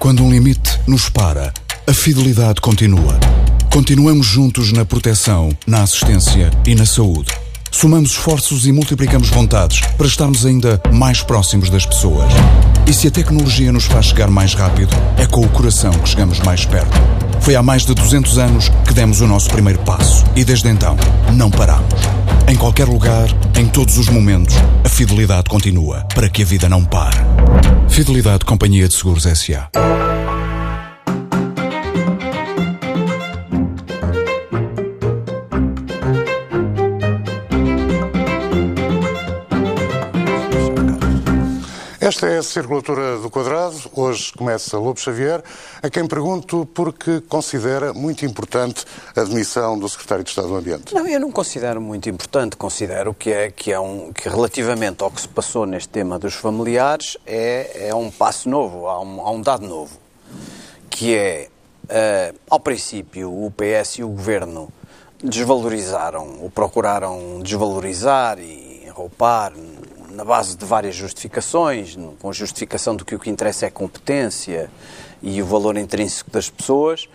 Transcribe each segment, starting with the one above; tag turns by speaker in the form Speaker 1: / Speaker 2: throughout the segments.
Speaker 1: Quando um limite nos para, a fidelidade continua. Continuamos juntos na proteção, na assistência e na saúde. Somamos esforços e multiplicamos vontades para estarmos ainda mais próximos das pessoas. E se a tecnologia nos faz chegar mais rápido, é com o coração que chegamos mais perto. Foi há mais de 200 anos que demos o nosso primeiro passo e desde então não paramos. Em qualquer lugar, em todos os momentos, a fidelidade continua para que a vida não pare. Fidelidade Companhia de Seguros S.A.
Speaker 2: Esta é a circulatura do quadrado. Hoje começa Lobo Xavier, a quem pergunto porque considera muito importante a demissão do Secretário de Estado do Ambiente.
Speaker 3: Não, eu não considero muito importante. Considero que é que é um que relativamente ao que se passou neste tema dos familiares é, é um passo novo, há um, há um dado novo, que é uh, ao princípio o PS e o Governo desvalorizaram ou procuraram desvalorizar e enroupar na base de várias justificações, com justificação de que o que interessa é a competência e o valor intrínseco das pessoas,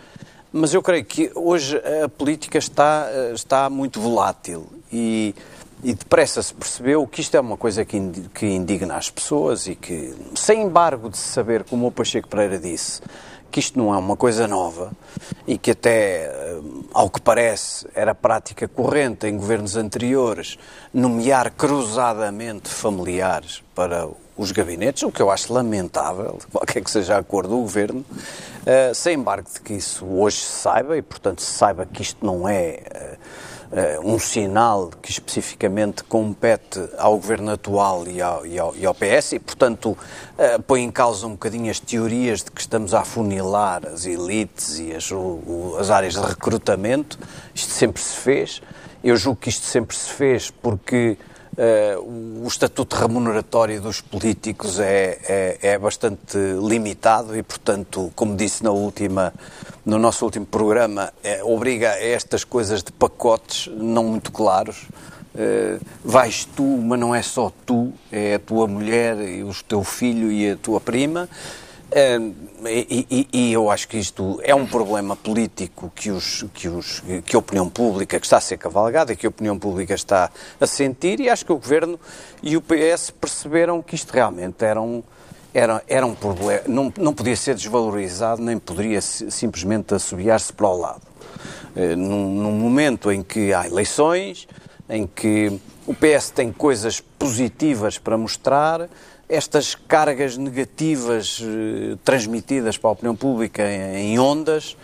Speaker 3: mas eu creio que hoje a política está, está muito volátil e, e depressa se percebeu que isto é uma coisa que, que indigna as pessoas e que, sem embargo de se saber, como o Pacheco Pereira disse, que isto não é uma coisa nova e que até, eh, ao que parece, era prática corrente em governos anteriores nomear cruzadamente familiares para os gabinetes, o que eu acho lamentável, qualquer que seja a cor do governo, uh, sem embargo de que isso hoje se saiba e, portanto, se saiba que isto não é. Uh, um sinal que especificamente compete ao governo atual e ao, e ao, e ao PS e, portanto, uh, põe em causa um bocadinho as teorias de que estamos a afunilar as elites e as, o, as áreas de recrutamento. Isto sempre se fez. Eu julgo que isto sempre se fez porque Uh, o estatuto remuneratório dos políticos é, é, é, bastante limitado e, portanto, como disse na última, no nosso último programa, é, obriga a estas coisas de pacotes não muito claros. Uh, vais tu, mas não é só tu, é a tua mulher, o teu filho e a tua prima. E, e, eu acho que isto é um problema político que, os, que, os, que a opinião pública, que está a ser cavalgada que a opinião pública está a sentir, e acho que o Governo e o PS perceberam que isto realmente era um, era, era um problema, não, não podia ser desvalorizado, nem poderia simplesmente assobiar-se para o lado. Eh, num, num momento em que há eleições, em que o PS tem coisas positivas para mostrar, estas cargas negativas eh, transmitidas para a opinião pública em, ondas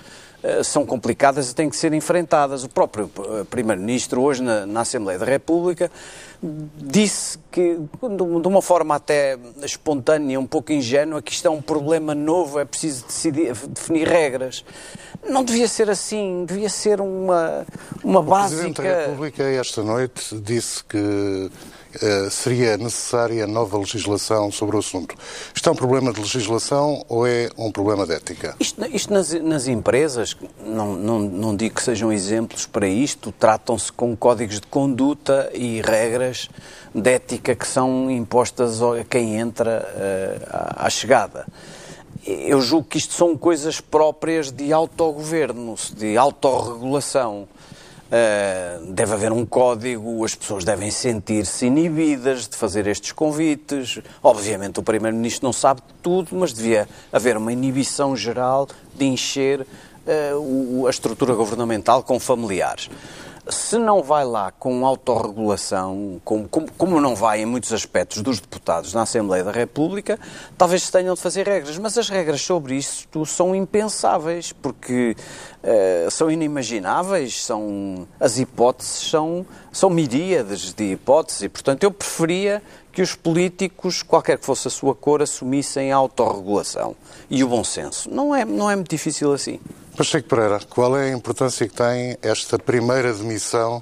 Speaker 3: eh, são complicadas e têm que ser enfrentadas. O próprio eh, Primeiro-Ministro, hoje na, na, Assembleia da República, disse que, de uma forma até espontânea, um pouco ingênua, que isto é um problema novo, é preciso decidir, definir regras. Não devia ser assim, devia ser uma, uma básica...
Speaker 2: O Presidente da República, esta noite, disse que seria necessária nova legislação sobre o assunto. Isto é um problema de legislação ou é um problema de ética?
Speaker 3: Isto, isto nas, nas, empresas, não, não, não digo que sejam exemplos para isto, tratam-se com códigos de conduta e regras de ética que são impostas a quem entra uh, à, à chegada. Eu julgo que isto são coisas próprias de autogoverno, de autorregulação. Uh, deve haver um código, as pessoas devem sentir-se inibidas de fazer estes convites. Obviamente, o Primeiro-Ministro não sabe tudo, mas devia haver uma inibição geral de encher uh, o, a estrutura governamental com familiares se não vai lá com autorregulação, como, como, como, não vai em muitos aspectos dos deputados na Assembleia da República, talvez se tenham de fazer regras. Mas as regras sobre isto são impensáveis, porque uh, são inimagináveis, são, as hipóteses são, são miríades de hipóteses, e portanto eu preferia que os políticos, qualquer que fosse a sua cor, assumissem a autorregulação e o bom senso. Não é, não é muito difícil assim.
Speaker 2: Pacheco Pereira, qual é a importância que tem esta primeira demissão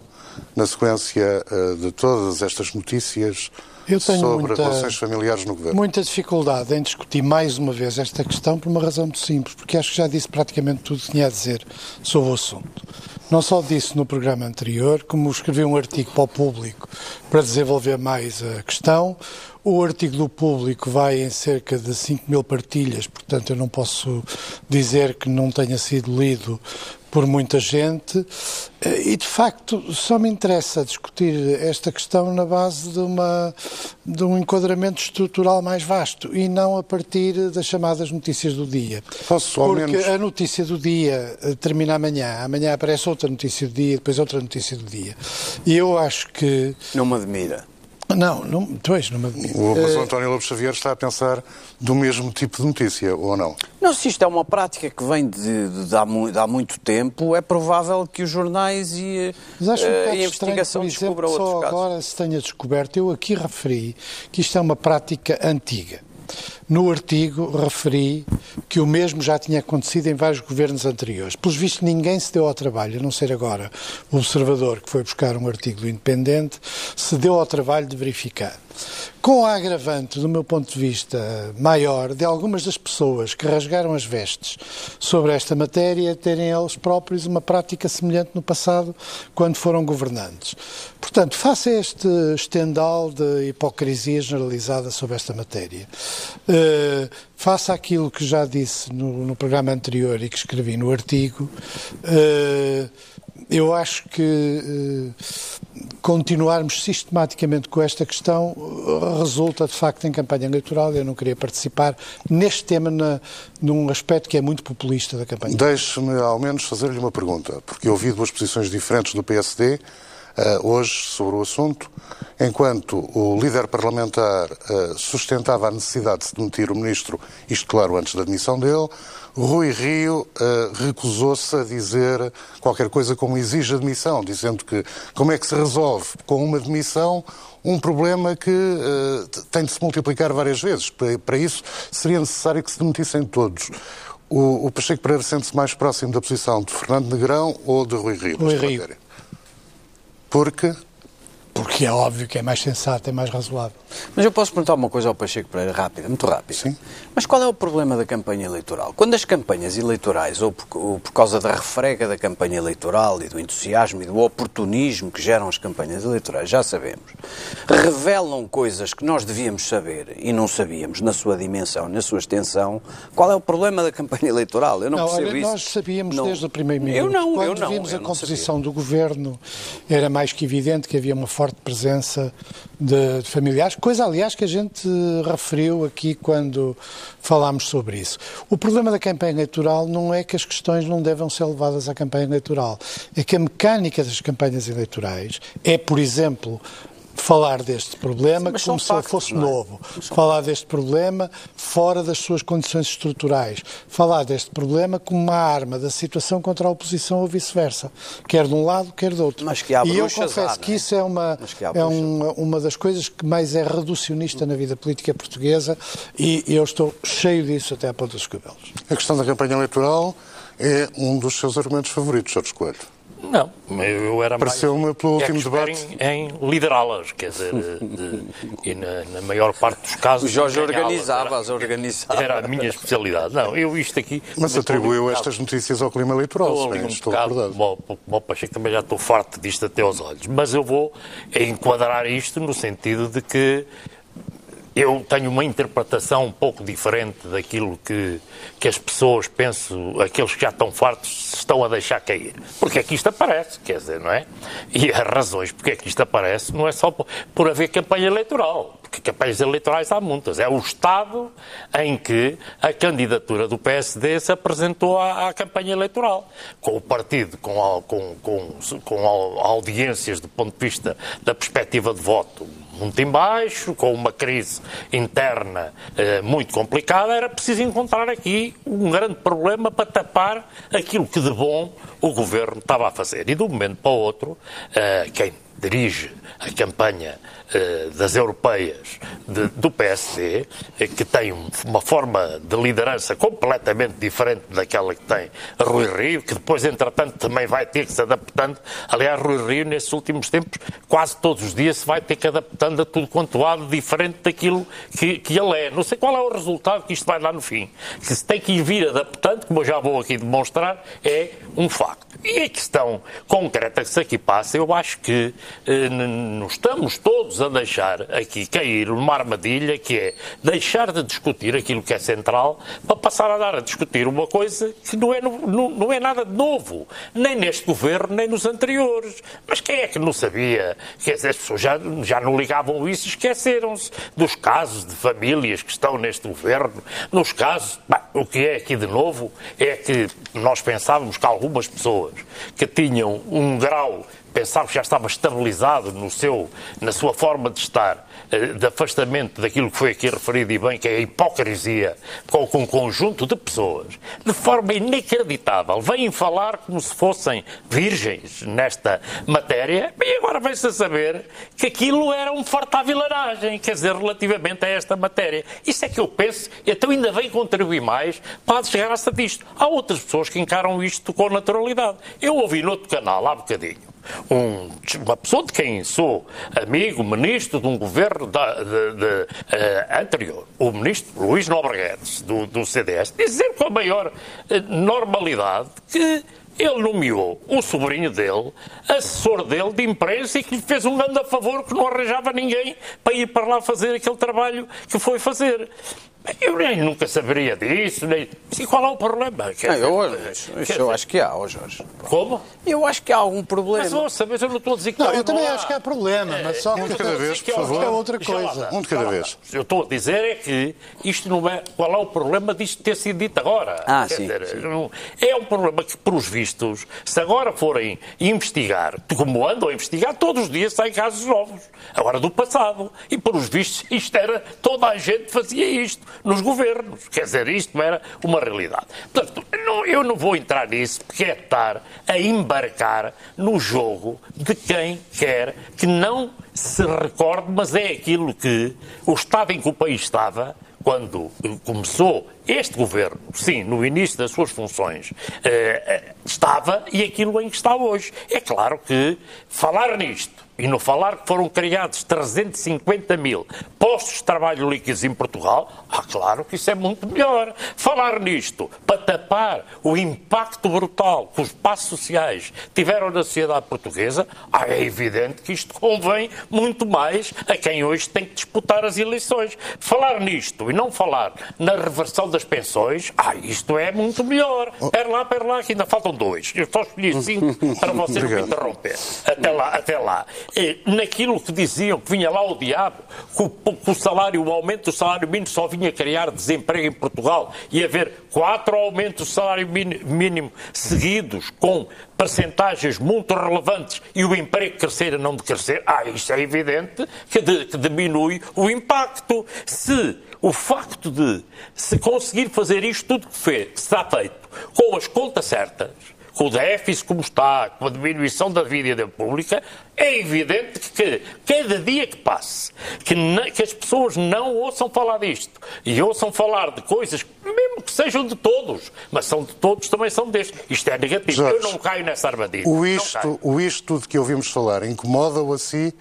Speaker 2: na sequência uh, de todas estas notícias sobre muita, relações familiares no governo?
Speaker 4: Muita dificuldade em discutir mais uma vez esta questão por uma razão muito simples, porque acho que já disse praticamente tudo o que tinha a dizer sobre o assunto. Não só disse no programa anterior, como escrevi um artigo para o público para desenvolver mais a questão. O artigo do público vai em cerca de 5 mil partilhas, portanto eu não posso dizer que não tenha sido lido por muita gente e de facto só me interessa discutir esta questão na base de, uma, de um enquadramento estrutural mais vasto e não a partir das chamadas notícias do dia.
Speaker 2: Posso,
Speaker 4: Porque
Speaker 2: menos...
Speaker 4: a notícia do dia eh, termina amanhã, amanhã aparece outra notícia do dia, depois outra notícia do dia. E eu acho que...
Speaker 3: Não me admira.
Speaker 4: Não, não, pois, não me.
Speaker 2: O professor António Lopes Xavier está a pensar do mesmo tipo de notícia, ou não?
Speaker 3: Não, se isto é uma prática que vem de, de, de, há, mu de há, muito tempo, é provável que os jornais e,
Speaker 4: Mas acho um
Speaker 3: uh, e a investigação
Speaker 4: estranho, por
Speaker 3: exemplo,
Speaker 4: só
Speaker 3: outros
Speaker 4: agora
Speaker 3: casos.
Speaker 4: se tenha descoberto. Eu aqui referi que isto é uma prática antiga. No artigo referi que o mesmo já tinha acontecido em vários governos anteriores. Pelos vistos, ninguém se deu ao trabalho, a não ser agora o observador que foi buscar um artigo do Independente, se deu ao trabalho de verificar. Com a agravante, do meu ponto de vista maior, de algumas das pessoas que rasgaram as vestes sobre esta matéria terem eles próprios uma prática semelhante no passado, quando foram governantes. Portanto, faça este estendal de hipocrisia generalizada sobre esta matéria. Uh, faça aquilo que já disse no, no, programa anterior e que escrevi no artigo. Uh, eu acho que uh, continuarmos sistematicamente com esta questão resulta de facto em campanha eleitoral. Eu não queria participar neste tema na, num aspecto que é muito populista da campanha.
Speaker 2: Deixe-me ao menos fazer-lhe uma pergunta, porque eu ouvi duas posições diferentes do PSD uh, hoje sobre o assunto. Enquanto o líder parlamentar sustentava a necessidade de demitir o ministro, isto claro antes da admissão dele, Rui Rio uh, recusou-se a dizer qualquer coisa como exige admissão, dizendo que como é que se resolve com uma demissão um problema que uh, tem de se multiplicar várias vezes. Para, para, isso seria necessário que se demitissem todos. O, o Pacheco Pereira sente-se mais próximo da posição de Fernando Negrão ou de Rui Rio?
Speaker 4: Rui Rio. Matéria?
Speaker 2: Porque
Speaker 4: porque é óbvio que é mais sensato, é mais razoável.
Speaker 3: Mas eu posso perguntar uma coisa ao Pacheco Pereira, rápida, muito rápida.
Speaker 2: Sim.
Speaker 3: Mas qual é o problema da campanha eleitoral? Quando as campanhas eleitorais, ou por, ou por, causa da refrega da campanha eleitoral e do entusiasmo e do oportunismo que geram as campanhas eleitorais, já sabemos, revelam coisas que nós devíamos saber e não sabíamos na sua dimensão, na sua extensão, qual é o problema da campanha eleitoral? Eu não,
Speaker 4: não
Speaker 3: percebo
Speaker 4: olha,
Speaker 3: isso.
Speaker 4: Nós sabíamos
Speaker 3: não.
Speaker 4: desde o primeiro minuto.
Speaker 3: Eu não,
Speaker 4: Quando
Speaker 3: eu não.
Speaker 4: vimos
Speaker 3: eu
Speaker 4: a composição
Speaker 3: sabia.
Speaker 4: do governo, era mais que evidente que havia uma forte presença de, de, familiares, coisa aliás que a gente referiu aqui quando falámos sobre isso. O problema da campanha eleitoral não é que as questões não devam ser levadas à campanha eleitoral, é que a mecânica das campanhas eleitorais é, por exemplo, falar deste problema
Speaker 3: Sim,
Speaker 4: como se ele fosse
Speaker 3: é?
Speaker 4: novo. Falar deste problema fora das suas condições estruturais. Falar deste problema como uma arma da situação contra a oposição ou vice-versa. Quer de um lado, quer do outro.
Speaker 3: Mas que há
Speaker 4: e eu confesso
Speaker 3: há,
Speaker 4: que
Speaker 3: não é?
Speaker 4: isso é, uma, é uma, uma das coisas que mais é reducionista na vida política portuguesa e eu estou cheio disso até à ponta dos cabelos.
Speaker 2: A questão da campanha eleitoral é um dos seus argumentos favoritos, Jorge Coelho.
Speaker 5: Não, eu era
Speaker 2: Pareceu-me pelo último
Speaker 5: debate em, em liderá-las, quer dizer, de, e na, na, maior parte dos casos.
Speaker 3: O Jorge organizava-as, organizava.
Speaker 5: Era a minha especialidade. Não, eu isto aqui.
Speaker 2: Mas atribuiu estas notícias ao clima eleitoral,
Speaker 5: estou,
Speaker 2: se bem
Speaker 5: um
Speaker 2: estou
Speaker 5: bocado. Bom, bom, Pacheco, também já estou farto disto até aos olhos, mas eu vou enquadrar isto no sentido de que eu tenho uma interpretação um pouco diferente daquilo que, que as pessoas, penso, aqueles que já estão fartos, estão a deixar cair. Porque é que isto aparece, quer dizer, não é? E as razões porque é que isto aparece não é só por, por haver campanha eleitoral, porque campanhas eleitorais há muitas. É o Estado em que a candidatura do PSD se apresentou à, à campanha eleitoral, com o partido com, com, com, com audiências do ponto de vista da perspectiva de voto muito em baixo, com uma crise interna eh, muito complicada, era preciso encontrar aqui um grande problema para tapar aquilo que de bom o governo estava a fazer. E de um momento para o outro, eh, quem dirige a campanha eh, das europeias de, do PSD, eh, que tem uma forma de liderança completamente diferente daquela que tem Rui Rio, que depois, entretanto, também vai ter que se adaptando. Aliás, Rui Rio, nesses últimos tempos, quase todos os dias se vai ter que adaptando a tudo quanto há de diferente daquilo que, que ele é. Não sei qual é o resultado que isto vai dar no fim. Que se tem que ir vir adaptando, como eu já vou aqui demonstrar, é um facto. E a questão concreta que se aqui passa, eu acho que nos estamos todos a deixar aqui cair numa armadilha que é deixar de discutir aquilo que é central para passar a dar a discutir uma coisa que não é, não, não é nada de novo, nem neste governo, nem nos anteriores. Mas quem é que não sabia? Dizer, as pessoas já, já não ligavam isso e esqueceram-se dos casos de famílias que estão neste governo, nos casos. Bah, o que é aqui de novo é que nós pensávamos que algumas pessoas que tinham um grau pensava que já estava estabilizado no seu, na sua forma de estar, eh, de afastamento daquilo que foi aqui referido e bem, que é a hipocrisia com, um conjunto de pessoas, de forma inacreditável, vêm falar como se fossem virgens nesta matéria, e agora vem-se a saber que aquilo era um fartavilaragem, quer dizer, relativamente a esta matéria. Isso é que eu penso, então ainda vem contribuir mais para a desgraça disto. Há outras pessoas que encaram isto com naturalidade. Eu ouvi no outro canal, há bocadinho, um, uma pessoa de quem sou amigo, ministro de um governo da, de, de, uh, anterior, o ministro Luís Nobre Guedes, do, do CDS, dizer com a maior uh, normalidade que ele nomeou o sobrinho dele, assessor dele de imprensa e que lhe fez um grande favor que não arranjava ninguém para ir para lá fazer aquele trabalho que foi fazer. Eu nem nunca saberia disso, nem. E qual é o problema?
Speaker 3: Não, eu, isso, eu acho que há, hoje, hoje.
Speaker 5: Como?
Speaker 3: Eu acho que há algum problema.
Speaker 5: Mas ouça, mas eu não estou a dizer que
Speaker 4: não. eu também acho que há problema, mas só
Speaker 2: um de cada vez, por favor.
Speaker 4: É outra coisa.
Speaker 2: Um de cada vez.
Speaker 5: Eu estou a dizer é que isto não é. Qual é o problema disto ter sido dito agora?
Speaker 3: Ah, sim,
Speaker 5: dizer,
Speaker 3: sim.
Speaker 5: É um problema que, por os vistos, se agora forem investigar, como andam a investigar, todos os dias saem casos novos. Agora do passado. E, por os vistos, isto era. Toda a gente fazia isto nos governos. Quer dizer, isto era uma realidade. Portanto, não, eu não vou entrar nisso porque é estar a embarcar no jogo de quem quer que não se recorde, mas é aquilo que o estado em que o país estava quando começou este governo, sim, no início das suas funções, eh, estava e aquilo em que está hoje. É claro que falar nisto e no falar que foram criados 350 mil postos de trabalho líquidos em Portugal, ah, claro que isso é muito melhor. Falar nisto para tapar o impacto brutal que os passos sociais tiveram na sociedade portuguesa, ah, é evidente que isto convém muito mais a quem hoje tem que disputar as eleições. Falar nisto e não falar na reversão das pensões, ah, isto é muito melhor. Pera lá, pera lá, que ainda faltam dois. Eu só escolhi cinco para você não me interromper. Até lá, até lá naquilo que diziam que vinha lá o diabo, que o, que o salário, o aumento do salário mínimo só vinha criar desemprego em Portugal e haver quatro aumentos do salário mínimo seguidos com percentagens muito relevantes e o emprego crescer e não decrescer, ah, isso é evidente que, de, que diminui o impacto. Se o facto de se conseguir fazer isto tudo que, fez, que está feito com as contas certas, com o déficit como está, com a diminuição da vida pública, é evidente que cada dia que passe, que, que, as pessoas não ouçam falar disto e ouçam falar de coisas, mesmo que sejam de todos, mas são de todos, também são destes. Isto é negativo.
Speaker 2: Jorge,
Speaker 5: Eu não caio nessa armadilha.
Speaker 2: O isto, o isto de que ouvimos falar incomoda-o assim?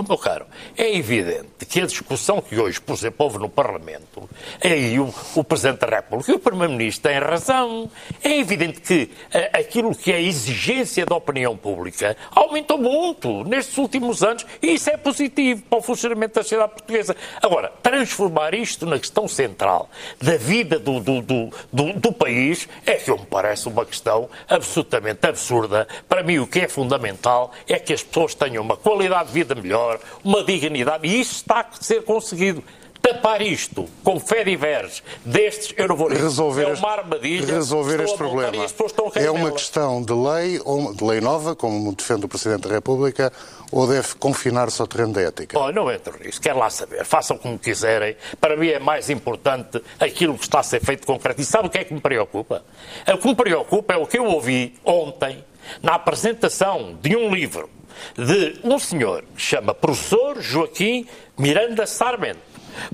Speaker 5: Oh, meu caro, é evidente que a discussão que hoje, por exemplo, houve no Parlamento, é aí o, o Presidente da República e o Primeiro-Ministro têm razão. É evidente que a, aquilo que é a exigência da opinião pública aumentou muito nestes últimos anos e isso é positivo para o funcionamento da sociedade portuguesa. Agora, transformar isto na questão central da vida do, do, do, do, do país é que me parece uma questão absolutamente absurda. Para mim, o que é fundamental é que as pessoas tenham uma qualidade de vida melhor uma dignidade, e isso está a ser conseguido. Tapar isto com fé diversos destes, eu não vou
Speaker 2: resolver
Speaker 5: é uma armadilha.
Speaker 2: Resolver este problema é uma questão de lei, ou de lei nova, como defende o Presidente da República, ou deve confinar-se ao terreno da ética?
Speaker 5: Oh, não entro nisso, quero lá saber. Façam como quiserem. Para mim é mais importante aquilo que está a ser feito concreto. E sabe o que é que me preocupa? O que me preocupa é o que eu ouvi ontem na apresentação de um livro de um senhor que chama professor Joaquim Miranda Sarmento,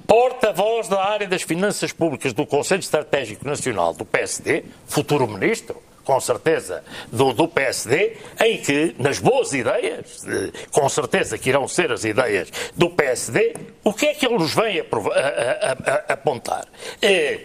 Speaker 5: porta-voz da área das finanças públicas do Conselho Estratégico Nacional do PSD, futuro ministro, com certeza, do, do, PSD, em que, nas boas ideias, com certeza que irão ser as ideias do PSD, o que é que ele nos vem a, a, a, apontar? É,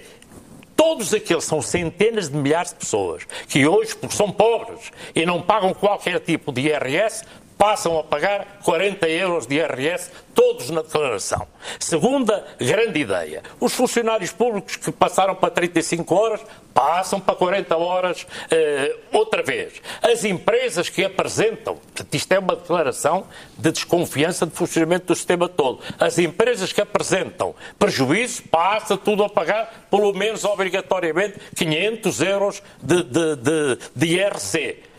Speaker 5: todos aqueles são centenas de milhares de pessoas que hoje, porque são pobres e não pagam qualquer tipo de IRS, passam a pagar 40 euros de IRS, todos na declaração. Segunda grande ideia: os funcionários públicos que passaram para 35 horas passam para 40 horas eh, outra vez. As empresas que apresentam, isto é uma declaração de desconfiança de funcionamento do sistema todo. As empresas que apresentam prejuízo passa tudo a pagar, pelo menos obrigatoriamente, 500 euros de, de, de, de IRC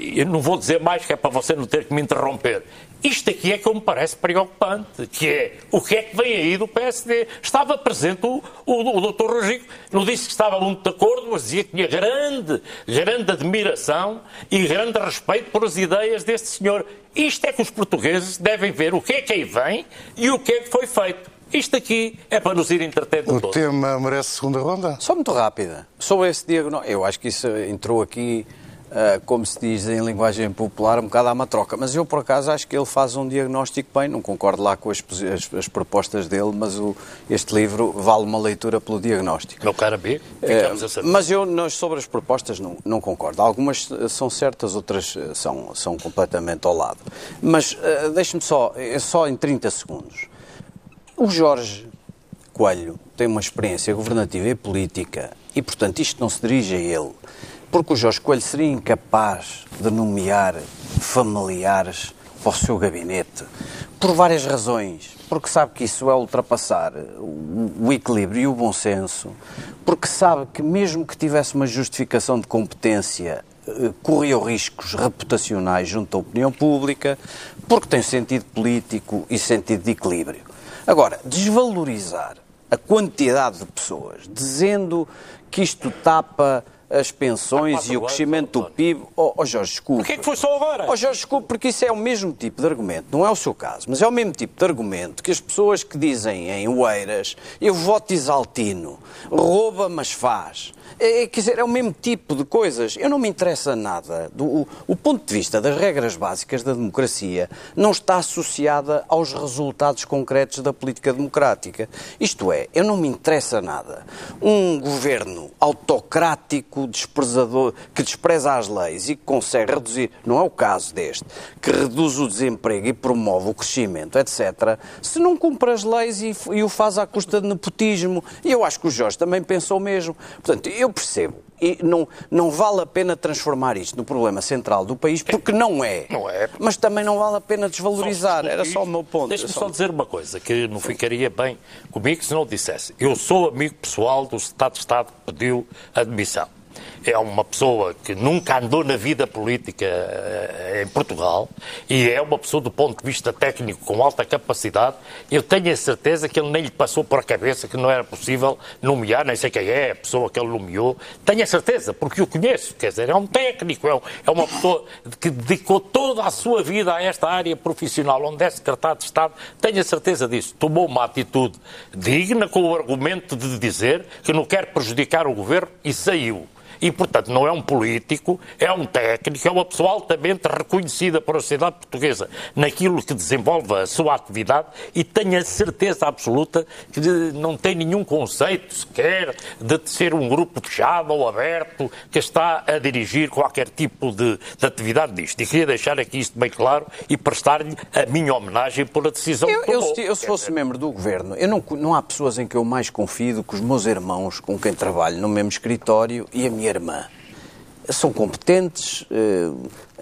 Speaker 5: eu não vou dizer mais que é para você não ter que me interromper. Isto aqui é que me parece preocupante, que é o que é que vem aí do PSD. Estava presente o, o, o Dr. Rodrigo, não disse que estava muito de acordo, mas dizia que tinha grande, grande admiração e grande respeito por as ideias deste senhor. Isto é que os portugueses devem ver o que é que aí vem e o que é que foi feito. Isto aqui é para nos ir entretendo
Speaker 2: O tema merece segunda ronda?
Speaker 3: Só muito rápida. Sobre esse diagnóstico, eu acho que isso entrou aqui Uh, como se diz em linguagem popular, um bocado à matroca. Mas eu, por acaso, acho que ele faz um diagnóstico bem, não concordo lá com as, as, as propostas dele, mas o, este livro vale uma leitura pelo diagnóstico.
Speaker 5: Meu caro B, ficamos uh, a saber.
Speaker 3: Mas eu, nós, sobre as propostas, não, não concordo. Algumas são certas, outras são, são completamente ao lado. Mas uh, deixe-me só, só em 30 segundos. O Jorge Coelho tem uma experiência governativa e política e, portanto, isto não se dirige a ele porque o Jorge Coelho seria incapaz de nomear familiares para o seu gabinete, por várias razões. Porque sabe que isso é ultrapassar o equilíbrio e o bom senso, porque sabe que, mesmo que tivesse uma justificação de competência, eh, corria riscos reputacionais junto à opinião pública, porque tem sentido político e sentido de equilíbrio. Agora, desvalorizar a quantidade de pessoas, dizendo que isto tapa as pensões e o crescimento do PIB. Oh, oh Jorge, desculpe.
Speaker 5: Porquê que foi só agora?
Speaker 3: Oh Jorge, desculpe, porque isso é o mesmo tipo de argumento, não é o seu caso, mas é o mesmo tipo de argumento que as pessoas que dizem em Oeiras, eu voto Isaltino, rouba mas faz. É, é, quer dizer, é o mesmo tipo de coisas. Eu não me interessa nada. Do, o, o, ponto de vista das regras básicas da democracia não está associada aos resultados concretos da política democrática. Isto é, eu não me interessa nada. Um governo autocrático, desprezador, que despreza as leis e que consegue reduzir, não é o caso deste, que reduz o desemprego e promove o crescimento, etc., se não cumpre as leis e, e o faz à custa de nepotismo. E eu acho que o Jorge também pensou o mesmo. Portanto, eu eu percebo. E não, não vale a pena transformar isto no problema central do país, porque não é.
Speaker 5: Não é.
Speaker 3: Mas também não vale a pena desvalorizar. Era só o meu ponto.
Speaker 5: Deixa-me só dizer uma coisa, que não ficaria bem comigo se não dissesse. Eu sou amigo pessoal do Estado de Estado que pediu admissão é uma pessoa que nunca andou na vida política eh, em Portugal e é uma pessoa do ponto de vista técnico com alta capacidade. Eu tenho a certeza que ele nem lhe passou por a cabeça que não era possível nomear, nem sei quem é a pessoa que ele nomeou. Tenho a certeza, porque o conheço. Quer dizer, é um técnico, é, é uma pessoa que dedicou toda a sua vida a esta área profissional, onde é secretário de Estado. Tenho a certeza disso. Tomou uma atitude digna com o argumento de dizer que não quer prejudicar o governo e saiu. E, portanto, não é um político, é um técnico, é uma pessoa altamente reconhecida por a sociedade portuguesa naquilo que desenvolve a sua atividade e tenho a certeza absoluta que não tem nenhum conceito sequer de ser um grupo fechado ou aberto que está a dirigir qualquer tipo de, de atividade disto. E queria deixar aqui isto bem claro e prestar-lhe a minha homenagem pela decisão
Speaker 3: eu,
Speaker 5: que tomou.
Speaker 3: Eu, eu, se fosse membro do governo, eu não, não há pessoas em que eu mais confio do que os meus irmãos com quem trabalho no mesmo escritório e a minha irmã. São competentes, eh,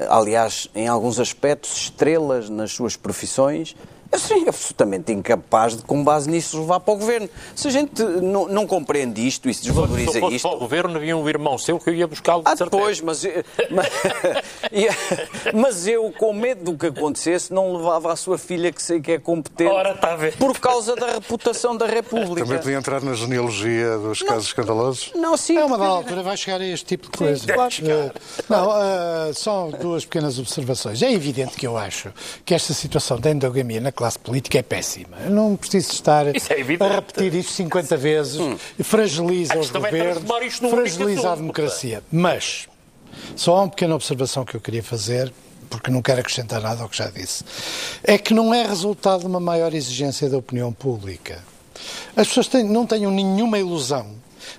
Speaker 3: aliás, em alguns aspectos, estrelas nas suas profissões, Eu seria absolutamente incapaz de, com base nisso, levar para o governo. Se a gente não, não compreende isto e se desvaloriza
Speaker 5: Se eu fosse
Speaker 3: isto.
Speaker 5: para o governo, havia um irmão seu que eu ia buscá-lo de
Speaker 3: Ah,
Speaker 5: certeza.
Speaker 3: depois, mas, mas, mas eu, com medo do que acontecesse, não levava a sua filha, que sei que é competente,
Speaker 5: Ora, está a ver.
Speaker 3: por causa da reputação da República.
Speaker 2: Também podia entrar na genealogia dos casos escandalosos.
Speaker 3: Não, sim.
Speaker 4: É uma dada
Speaker 3: porque-
Speaker 4: altura vai chegar a este tipo de coisa.
Speaker 3: claro.
Speaker 4: Eh, não, eh, só duas pequenas observações. É evidente que eu acho que esta situação da endogamia na classe política é péssima. Eu não preciso estar
Speaker 5: é
Speaker 4: a repetir isto 50 vezes. Fragiliza
Speaker 5: A
Speaker 4: os
Speaker 5: é
Speaker 4: governos, fragiliza a democracia. Mas, só há uma pequena observação que eu queria fazer, porque não quero acrescentar nada ao que já disse. É que não é resultado de uma maior exigência da opinião pública. As pessoas têm- não tenham nenhuma ilusão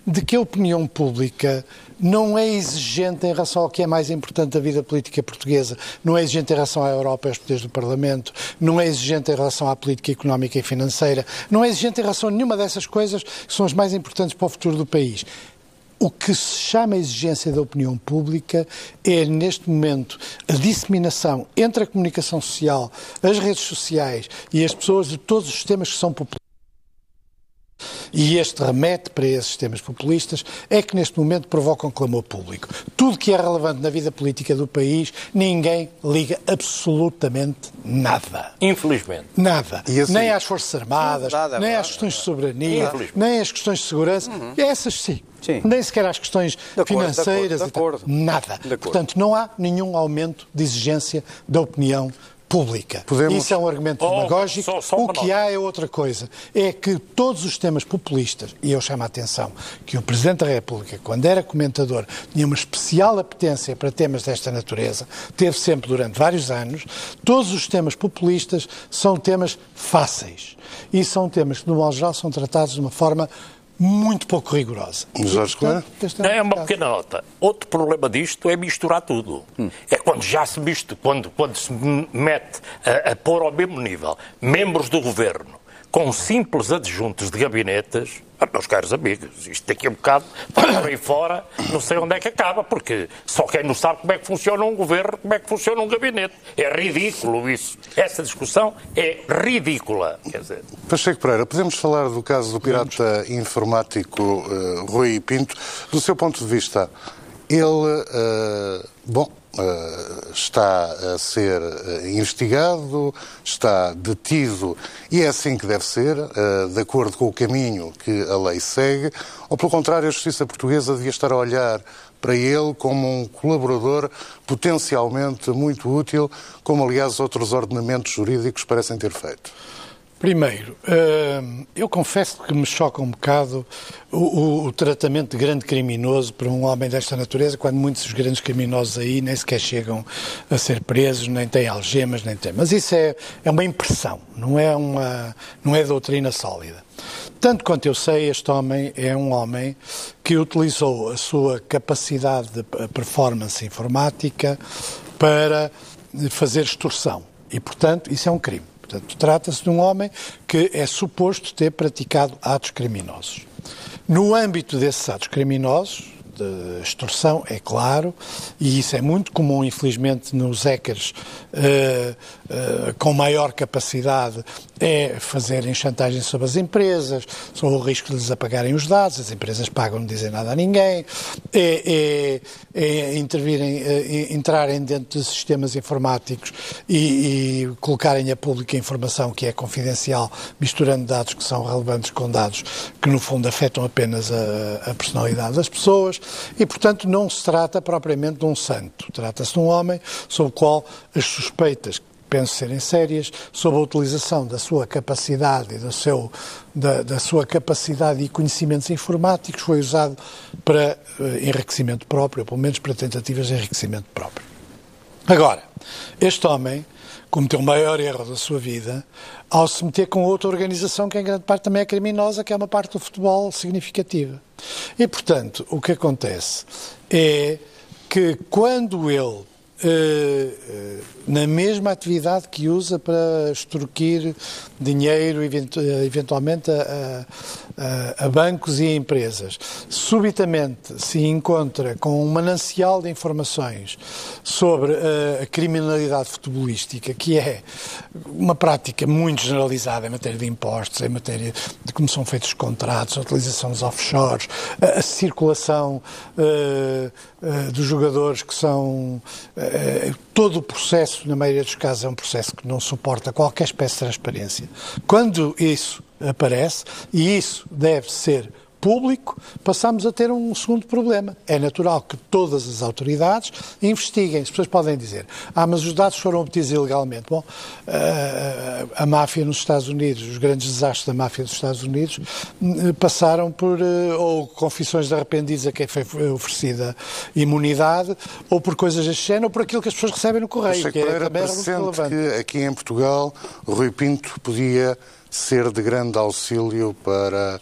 Speaker 4: de que a opinião pública não é exigente em relação ao que é mais importante da vida política portuguesa, não é exigente em relação à Europa e aos poderes do Parlamento, não é exigente em relação à política económica e financeira, não é exigente em relação a nenhuma dessas coisas que são as mais importantes para o futuro do país. O que se chama exigência da opinião pública é, neste momento, a disseminação entre a comunicação social, as redes sociais e as pessoas de todos os sistemas que são populares. E este remete para esses sistemas populistas é que neste momento provocam clamor público. Tudo que é relevante na vida política do país, ninguém liga absolutamente nada.
Speaker 5: Infelizmente.
Speaker 4: Nada.
Speaker 2: E assim-
Speaker 4: nem às Forças Armadas,
Speaker 3: Nada,
Speaker 4: nem às questões de soberania, nem às questões de segurança. Essas sim.
Speaker 3: Sim.
Speaker 4: Nem sequer às questões
Speaker 3: De acordo, de
Speaker 4: financeiras.
Speaker 3: acordo, de
Speaker 4: e tal.
Speaker 3: acordo.
Speaker 4: Nada. Portanto, não há nenhum aumento de exigência da opinião pública.
Speaker 2: Podemos-
Speaker 4: Isso é um argumento
Speaker 5: Oh,
Speaker 4: demagógico.
Speaker 5: só- só
Speaker 4: o que há é outra coisa. É que todos os temas populistas, e eu chamo a atenção que o Presidente da República, quando era comentador, tinha uma especial apetência para temas desta natureza, teve sempre durante vários anos, todos os temas populistas são temas fáceis. E são temas que, no modo geral, são tratados de uma forma muito pouco rigorosa.
Speaker 2: Jorge Coelho?
Speaker 4: Portanto, este
Speaker 5: Não, é
Speaker 4: um
Speaker 5: uma pequena nota. Outro problema disto é misturar tudo. É quando já se mistura, quando, quando se mete a, a pôr ao mesmo nível membros do governo com simples adjuntos de gabinetes, meus caros amigos, isto daqui a um bocado, por aí fora, não sei onde é que acaba, porque só quem não sabe como é que funciona um governo, como é que funciona um gabinete. É ridículo isso. Essa discussão é ridícula. Quer dizer,
Speaker 2: Pacheco Pereira, podemos falar do caso do pirata informático eh, Rui Pinto. Do seu ponto de vista, ele, eh, bom, está a ser eh, investigado, está detido e é assim que deve ser, eh, de acordo com o caminho que a lei segue, ou pelo contrário, a justiça portuguesa devia estar a olhar para ele como um colaborador potencialmente muito útil, como aliás outros ordenamentos jurídicos parecem ter feito.
Speaker 4: Primeiro, hum, eu confesso que me choca um bocado o, o- o tratamento de grande criminoso para um homem desta natureza, quando muitos dos grandes criminosos aí nem sequer chegam a ser presos, nem têm algemas, nem têm. Mas isso é, é uma impressão, não é, uma, não é doutrina sólida. Tanto quanto eu sei, este homem é um homem que utilizou a sua capacidade de performance informática para fazer extorsão. E, portanto, isso é um crime. Portanto, trata-se de um homem que é suposto ter praticado atos criminosos. No âmbito desses atos criminosos, de extorsão, é claro, e isso é muito comum, infelizmente, nos hackers eh, eh, com maior capacidade, é fazerem chantagem sobre as empresas, sobre o risco de lhes apagarem os dados, as empresas pagam, não dizem nada a ninguém, é, é, é intervirem, é, entrarem dentro de sistemas informáticos e, e colocarem a pública informação que é confidencial, misturando dados que são relevantes com dados que, no fundo, afetam apenas a, a personalidade das pessoas e, portanto, não se trata propriamente de um santo. Trata-se de um homem sobre o qual as suspeitas penso serem sérias, sobre a utilização da sua capacidade e do seu, da, da sua capacidade e conhecimentos informáticos foi usado para eh, enriquecimento próprio, ou pelo menos para tentativas de enriquecimento próprio. Agora, este homem cometeu o maior erro da sua vida ao se meter com outra organização que em grande parte também é criminosa, que é uma parte do futebol significativa. E, portanto, o que acontece é que quando ele eh, eh, na mesma atividade que usa para extorquir dinheiro, eventualmente, a, a, a bancos e a empresas. Subitamente se encontra com um manancial de informações sobre a criminalidade futebolística, que é uma prática muito generalizada em matéria de impostos, em matéria de como são feitos os contratos, a utilização dos offshores, a, a circulação uh, uh, dos jogadores que são. Uh, todo o processo, na maioria dos casos, é um processo que não suporta qualquer espécie de transparência. Quando isso aparece, e isso deve ser público, passamos a ter um segundo problema. É natural que todas as autoridades investiguem. As pessoas podem dizer, ah, mas os dados foram obtidos ilegalmente. Bom, a, a, máfia nos Estados Unidos, os grandes desastres da máfia dos Estados Unidos, hum, passaram por eh, ou confissões de arrependidos a quem foi oferecida imunidade, ou por coisas deste género, ou por aquilo que as pessoas recebem no correio.
Speaker 2: Que é, também que aqui em Portugal, Rui Pinto podia ser de grande auxílio para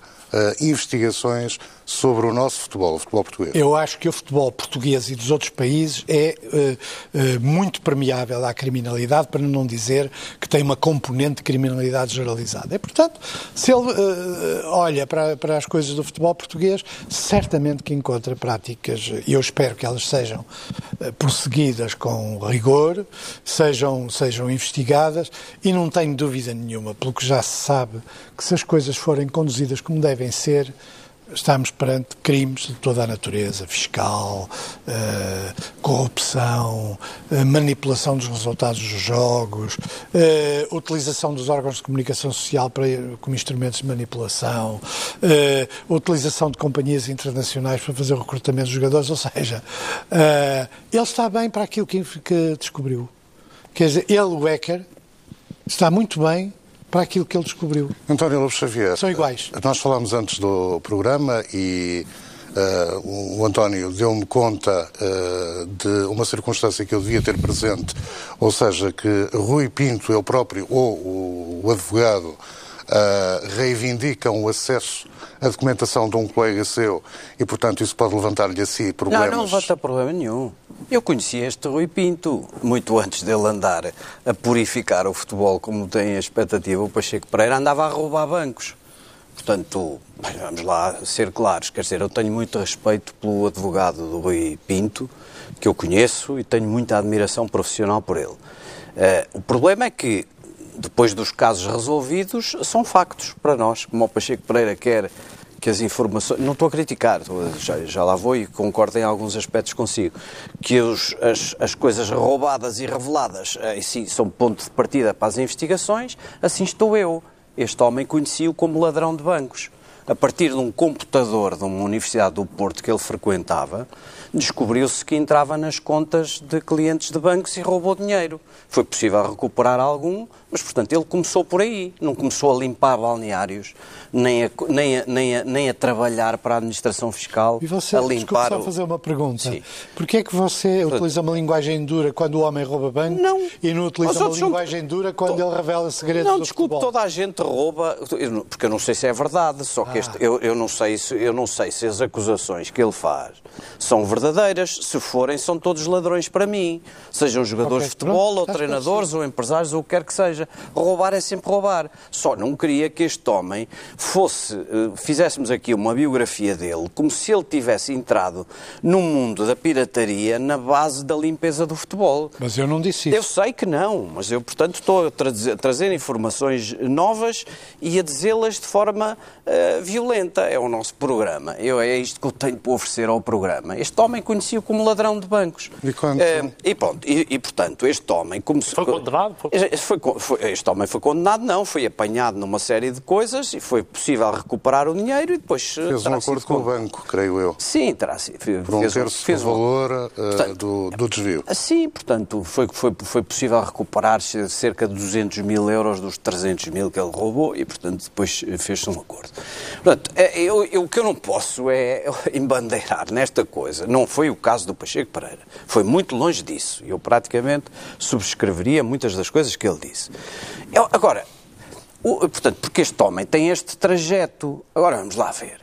Speaker 2: investigações sobre o nosso futebol, o futebol português?
Speaker 4: Eu acho que o futebol português e dos outros países é uh, uh, muito permeável à criminalidade, para não dizer que tem uma componente de criminalidade generalizada. E, portanto, se ele uh, olha para, para as coisas do futebol português, certamente que encontra práticas, e eu espero que elas sejam prosseguidas com rigor, sejam, sejam investigadas, e não tenho dúvida nenhuma, pelo que já se sabe, que se as coisas forem conduzidas como devem ser, estamos perante crimes de toda a natureza, fiscal, uh, corrupção, uh, manipulação dos resultados dos jogos, uh, utilização dos órgãos de comunicação social para, como instrumentos de manipulação, utilização de companhias internacionais para fazer o recrutamento dos jogadores, ou seja, ele está bem para aquilo que, que descobriu. Quer dizer, ele, o hacker, está muito bem para aquilo que ele descobriu.
Speaker 2: António Lopes Xavier.
Speaker 4: São iguais.
Speaker 2: Nós falámos antes do programa e uh, o António deu-me conta uh, de uma circunstância que eu devia ter presente, ou seja, que Rui Pinto, ele próprio, ou o, o advogado, uh, reivindicam o acesso à documentação de um colega seu e, portanto, isso pode levantar-lhe a si problemas.
Speaker 3: Não, não levanta problema nenhum. Eu conheci este Rui Pinto muito antes dele andar a purificar o futebol como tem a expectativa. O Pacheco Pereira andava a roubar bancos. Portanto, vamos lá ser claros. Quer dizer, eu tenho muito respeito pelo advogado do Rui Pinto, que eu conheço, e tenho muita admiração profissional por ele. Uh, o problema é que, depois dos casos resolvidos, são factos para nós, como o Pacheco Pereira quer que as informações. Não estou a criticar, já, já lá vou e concordo em alguns aspectos consigo. Que os, as, as coisas roubadas e reveladas eh, sim, são ponto de partida para as investigações, assim estou eu. Este homem conheci-o como ladrão de bancos. A partir de um computador de uma universidade do Porto que ele frequentava, descobriu-se que entrava nas contas de clientes de bancos e roubou dinheiro. Foi possível recuperar algum, mas, portanto, ele começou por aí. Não começou a limpar balneários, nem a, nem a, nem a, nem a trabalhar para a administração fiscal,
Speaker 4: e você,
Speaker 3: a limpar...
Speaker 4: só fazer uma pergunta. Sim. Porquê é que você utiliza uma linguagem dura quando o homem rouba bancos
Speaker 3: não.
Speaker 4: e não utiliza uma linguagem não... dura quando ele revela segredos
Speaker 3: não, desculpe,
Speaker 4: futebol?
Speaker 3: toda a gente rouba, porque eu não sei se é verdade, só que ah. este, eu, eu, não sei se, eu não sei se as acusações que ele faz são verdadeiras. Se forem, são todos ladrões para mim. Sejam jogadores okay, de futebol, pronto, ou treinadores, ou empresários, ou o que quer que seja. Roubar é sempre roubar. Só não queria que este homem fosse, eh, fizéssemos aqui uma biografia dele, como se ele tivesse entrado no mundo da pirataria na base da limpeza do futebol.
Speaker 4: Mas eu não disse isso.
Speaker 3: Eu sei que não, mas eu, portanto, estou a trazer, trazer informações novas e a dizê-las de forma uh, violenta. É o nosso programa. Eu, é isto que eu tenho para oferecer ao programa. Este homem conhecia-o como ladrão de bancos.
Speaker 2: E, quanto? Uh,
Speaker 3: e, pronto, e, e, portanto, este homem... Como
Speaker 5: foi condenado? Foi...
Speaker 3: Foi, foi, este homem foi condenado, não. Foi apanhado numa série de coisas e foi possível recuperar o dinheiro e depois...
Speaker 2: Eh, fez um acordo com o banco, creio eu.
Speaker 3: Sim, terá sido.
Speaker 2: Por um fez, terço fez do valor uh, portanto, do, do, desvio.
Speaker 3: Sim, portanto, foi, foi, foi possível recuperar cerca de 200 mil euros dos 300 mil que ele roubou e, portanto, depois fez-se um acordo. Portanto, eu, eu, o que eu não posso é embandeirar nesta coisa. Não foi o caso do Pacheco Pereira. Foi muito longe disso. Eu praticamente subscreveria muitas das coisas que ele disse. Eu, agora, o, portanto, porque este homem tem este trajeto. Agora vamos lá ver.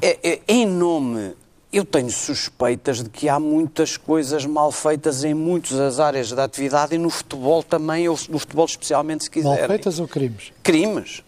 Speaker 3: É, é, em nome eu tenho suspeitas de que há muitas coisas mal feitas em muitas das áreas da atividade e no futebol também, ou no futebol especialmente, se quiserem.
Speaker 4: Mal feitas ou crimes?
Speaker 3: Crimes.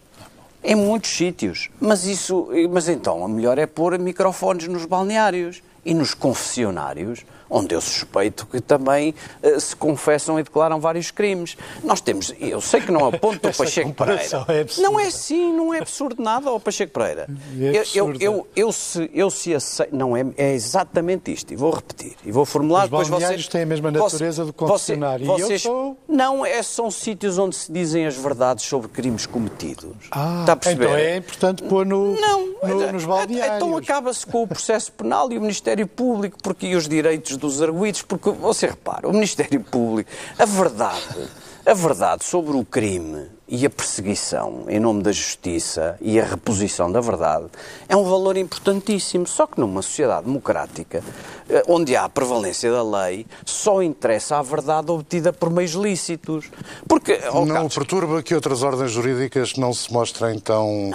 Speaker 3: Em muitos sítios. Mas isso, mas então, a melhor é pôr microfones nos balneários e nos confessionários onde eu suspeito que também uh, se confessam e declaram vários crimes. Nós temos, eu sei que não aponto o Pacheco Pereira.
Speaker 4: É
Speaker 3: não é assim, não é absurdo nada ao Pacheco Pereira.
Speaker 4: É
Speaker 3: eu, eu, eu, eu, se, eu se aceito, não é, é exatamente isto, e vou repetir, e vou formular
Speaker 4: Os
Speaker 3: depois vocês...
Speaker 4: têm a mesma natureza do concessionário.
Speaker 3: Vocês,
Speaker 4: eu
Speaker 3: vocês,
Speaker 4: sou-
Speaker 3: Não, é, são sítios onde se dizem as verdades sobre crimes cometidos.
Speaker 4: Ah,
Speaker 3: Está a perceber?
Speaker 4: então é importante pôr no,
Speaker 3: Não,
Speaker 4: no-
Speaker 3: é-
Speaker 4: nos
Speaker 3: é-
Speaker 4: balneários.
Speaker 3: Então acaba-se com o processo penal e o Ministério Público porque, e os direitos dos arguídos, porque você repara, o Ministério Público, a verdade, a verdade sobre o crime e a perseguição em nome da justiça e a reposição da verdade é um valor importantíssimo. Só que numa sociedade democrática, eh, onde há a prevalência da lei, só interessa a verdade obtida por meios lícitos. Porque, oh,
Speaker 2: Não
Speaker 3: Carlos,
Speaker 2: perturba que outras ordens jurídicas não se mostrem tão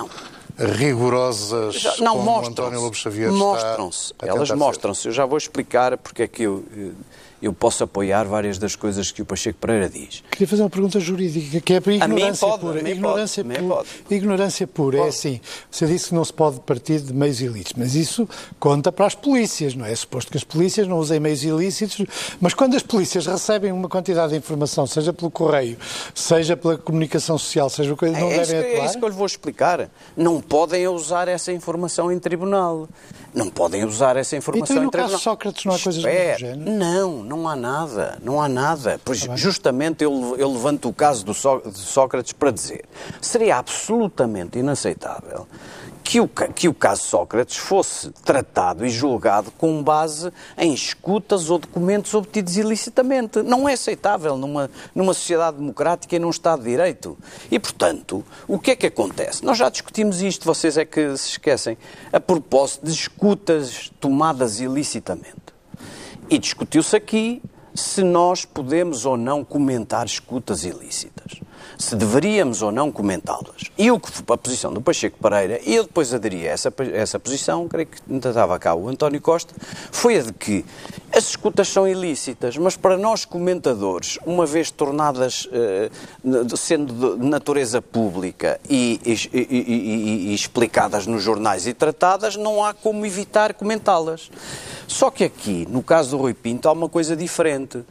Speaker 2: rigorosas
Speaker 3: Já- não,
Speaker 2: como
Speaker 3: mostram-se.
Speaker 2: António Lobo Xavier
Speaker 3: Mostram-se. Elas mostram-se. Eu já vou explicar porque é que eu, eu- posso apoiar várias das coisas que o Pacheco Pereira diz.
Speaker 4: Queria fazer uma pergunta jurídica, que é para ignorância
Speaker 3: pode,
Speaker 4: pura. ignorância
Speaker 3: pode,
Speaker 4: pura.
Speaker 3: pode.
Speaker 4: Ignorância pura. É assim, você disse que não se pode partir de meios ilícitos, mas isso conta para as polícias, não é? É suposto que as polícias não usem meios ilícitos, mas quando as polícias recebem uma quantidade de informação, seja pelo correio, seja pela comunicação social, seja coisa, não
Speaker 3: é, isso
Speaker 4: devem
Speaker 3: que, é
Speaker 4: atuar?
Speaker 3: isso que eu lhe vou explicar. Não podem usar essa informação em tribunal. Não podem usar essa informação
Speaker 4: Então, no caso de Sócrates não há coisas do
Speaker 3: Espera.
Speaker 4: género?
Speaker 3: Não, não há nada. Não há nada. Pois justamente eu, eu levanto o caso do Só- de Sócrates para dizer seria absolutamente inaceitável que o, que o caso Sócrates fosse tratado e julgado com base em escutas ou documentos obtidos ilicitamente. Não é aceitável numa, numa sociedade democrática e num Estado de Direito. E, portanto, o que é que acontece? Nós já discutimos isto, vocês é que se esquecem, a propósito de escutas tomadas ilicitamente. E discutiu-se aqui se nós podemos ou não comentar escutas ilícitas. Se deveríamos ou não comentá-las. E o que a posição do Pacheco Pereira, e eu depois aderi a essa, a essa posição, creio que ainda estava cá o António Costa, foi a de que as escutas são ilícitas, mas para nós comentadores, uma vez tornadas, eh, sendo de natureza pública e- e- e- e explicadas nos jornais e tratadas, não há como evitar comentá-las. Só que aqui, no caso do Rui Pinto, há uma coisa diferente.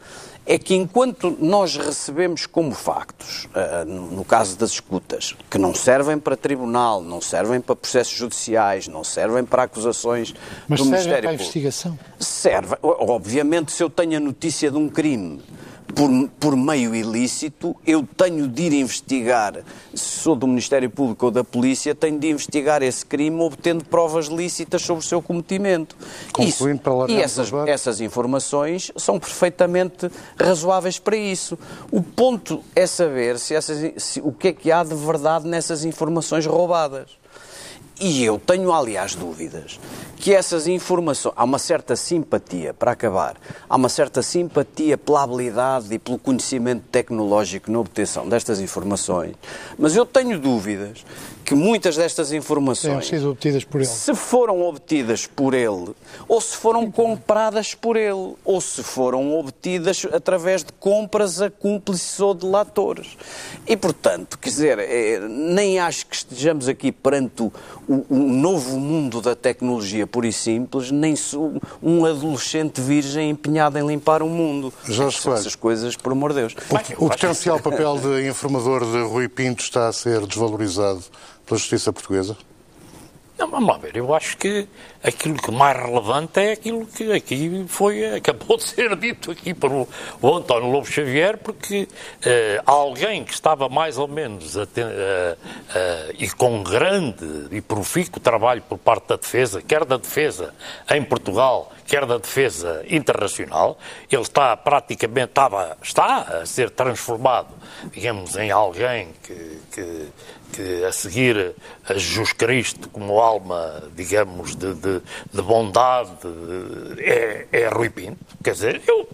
Speaker 3: É que enquanto nós recebemos como factos, ah, no caso das escutas, que não servem para tribunal, não servem para processos judiciais, não servem para acusações
Speaker 4: Mas
Speaker 3: do
Speaker 4: servem
Speaker 3: Ministério
Speaker 4: para a
Speaker 3: Público.
Speaker 4: investigação.
Speaker 3: Serve. Obviamente, se eu tenho a notícia de um crime por, por meio ilícito, eu tenho de ir investigar, se sou do Ministério Público ou da Polícia, tenho de investigar esse crime obtendo provas lícitas sobre o seu cometimento.
Speaker 2: Concluindo, para
Speaker 3: e
Speaker 2: alargarmos
Speaker 3: essas, essas informações são perfeitamente razoáveis para isso. O ponto é saber se essas, se- o que é que há de verdade nessas informações roubadas. E eu tenho, aliás, dúvidas que essas informações. Há uma certa simpatia, para acabar, há uma certa simpatia pela habilidade e pelo conhecimento tecnológico na obtenção destas informações, mas eu tenho dúvidas que muitas destas
Speaker 4: Tenham
Speaker 3: informações
Speaker 4: sido obtidas por ele.
Speaker 3: se foram obtidas por ele, ou se foram compradas por ele, ou se foram obtidas através de compras a cúmplices ou delatores. E, portanto, quer dizer, eh, nem acho que estejamos aqui perante o, o- o novo mundo da tecnologia pura e simples, nem sou um adolescente virgem empenhado em limpar o mundo.
Speaker 2: Jorge Soares.
Speaker 3: essas coisas, por amor de Deus.
Speaker 2: O potencial papel de informador de Rui Pinto está a ser desvalorizado pela justiça portuguesa?
Speaker 5: Não, vamos lá ver, eu acho que aquilo que mais relevante é aquilo que aqui foi, acabou de ser dito aqui por o, o António Lobo Xavier, porque eh, alguém que estava mais ou menos aten- eh, eh, e com grande e profícuo trabalho por parte da defesa, quer da defesa em Portugal, quer da defesa internacional, ele está praticamente, estava, está a ser transformado, digamos, em alguém que, que que a seguir a Jesus Cristo como alma, digamos, de, de, de bondade, é, é Rui Pinto. Quer dizer, eu,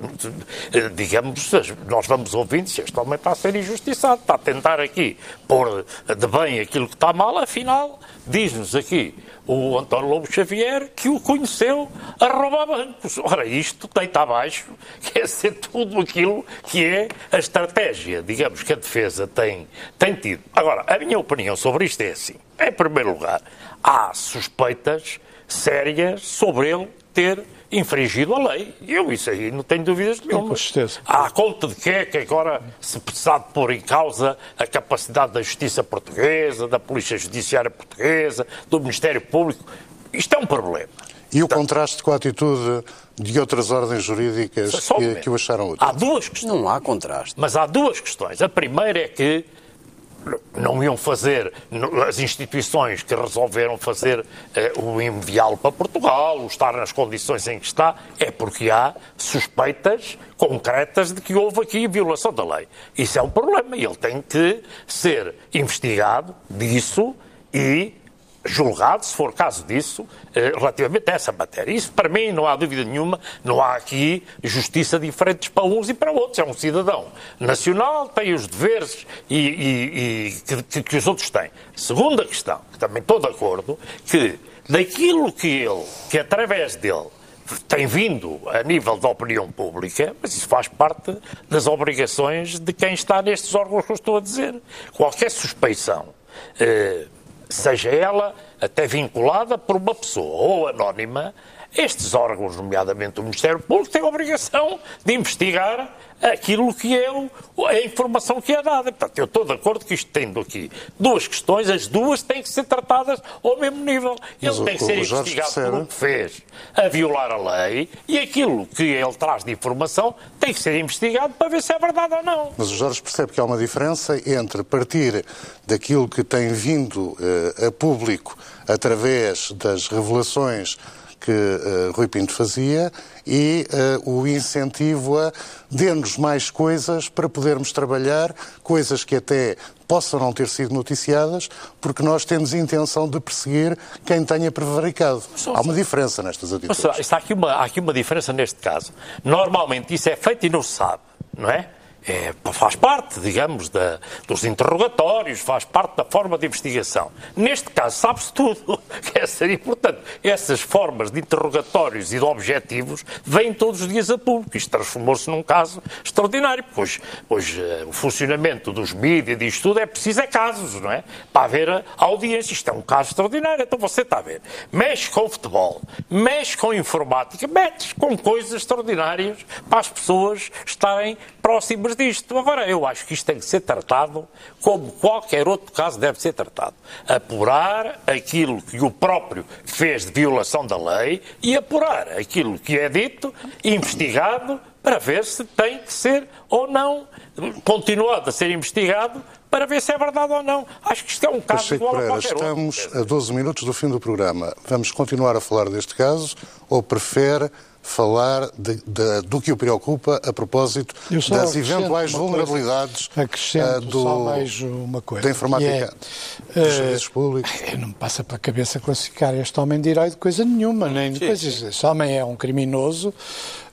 Speaker 5: digamos, nós vamos ouvindo se este homem está a ser injustiçado, está a tentar aqui pôr de bem aquilo que está mal, afinal, diz-nos aqui o António Lobo Xavier, que o conheceu a roubar bancos. Ora, isto deita abaixo, quer ser tudo aquilo que é a estratégia, digamos, que a defesa tem, tem tido. Agora, a minha opinião sobre isto é assim. Em primeiro lugar, há suspeitas sérias sobre ele ter infringido a lei. Eu isso aí não tenho dúvidas nenhuma.
Speaker 4: Com certeza.
Speaker 5: Há conta de que é que agora se precisar de pôr em causa a capacidade da justiça portuguesa, da polícia judiciária portuguesa, do Ministério Público. Isto é um problema.
Speaker 2: E o contraste com a atitude de outras ordens jurídicas que, que o acharam útil?
Speaker 5: Há duas questões.
Speaker 3: Não há contraste.
Speaker 5: Mas há duas questões. A primeira é que não iam fazer, as instituições que resolveram fazer eh, o enviá-lo para Portugal, o estar nas condições em que está, é porque há suspeitas concretas de que houve aqui violação da lei. Isso é um problema e ele tem que ser investigado disso e julgado, se for caso disso, eh, relativamente a essa matéria. Isso, para mim, não há dúvida nenhuma, não há aqui justiça diferentes para uns e para outros. É um cidadão nacional, tem os deveres e, e- e que, que- que os outros têm. Segunda questão, que também estou de acordo, que daquilo que ele, que através dele, tem vindo a nível da opinião pública, mas isso faz parte das obrigações de quem está nestes órgãos que eu estou a dizer. Qualquer suspeição, eh, seja ela até vinculada por uma pessoa ou anónima, estes órgãos, nomeadamente o Ministério Público, têm a obrigação de investigar aquilo que é a informação que é dada. Portanto, eu estou de acordo que isto tendo aqui duas questões, as duas têm que ser tratadas ao mesmo nível. Ele
Speaker 2: Mas
Speaker 5: tem que ser investigado por o que fez a violar a lei e aquilo que ele traz de informação tem que ser investigado para ver se é verdade ou não.
Speaker 2: Mas o Jorge percebe que há uma diferença entre partir daquilo que tem vindo eh, a público através das revelações que eh, Rui Pinto fazia e eh, o incentivo a dê-nos mais coisas para podermos trabalhar, coisas que até possam não ter sido noticiadas, porque nós temos intenção de perseguir quem tenha prevaricado. Há uma diferença nestas
Speaker 5: Mas
Speaker 2: atitudes.
Speaker 5: está aqui uma, há aqui uma diferença neste caso. Normalmente isso é feito e não se sabe, não é? É, faz parte, digamos, da- dos interrogatórios, faz parte da forma de investigação. Neste caso, sabe-se tudo, que é ser importante. Essas formas de interrogatórios e de objetivos vêm todos os dias a público. Isto transformou-se num caso extraordinário, pois, pois eh, o funcionamento dos mídias, disto tudo, é preciso é casos, não é? Para haver a audiência. Isto é um caso extraordinário. Então você está a ver, mexe com futebol, mexe com informática, mexe com coisas extraordinárias para as pessoas estarem próximas disto. Agora, eu acho que isto tem que ser tratado como qualquer outro caso deve ser tratado. Apurar aquilo que o próprio fez de violação da lei e apurar aquilo que é dito, investigado, para ver se tem que ser ou não continuado a ser investigado para ver se é verdade ou não. Acho que isto é um caso
Speaker 2: Pacheco
Speaker 5: igual a
Speaker 2: Pereira,
Speaker 5: qualquer outro.
Speaker 2: estamos a 12 minutos do fim do programa. Vamos continuar a falar deste caso ou prefere falar de- de- do que o preocupa a propósito das eventuais
Speaker 4: coisa.
Speaker 2: vulnerabilidades
Speaker 4: Acrescento
Speaker 2: ah, do,
Speaker 4: só mais uma coisa.
Speaker 2: da informática
Speaker 4: é,
Speaker 2: dos
Speaker 4: eh,
Speaker 2: serviços públicos?
Speaker 4: Não me passa pela cabeça classificar este homem de herói de coisa nenhuma, nem de coisas. Este homem é um criminoso eh,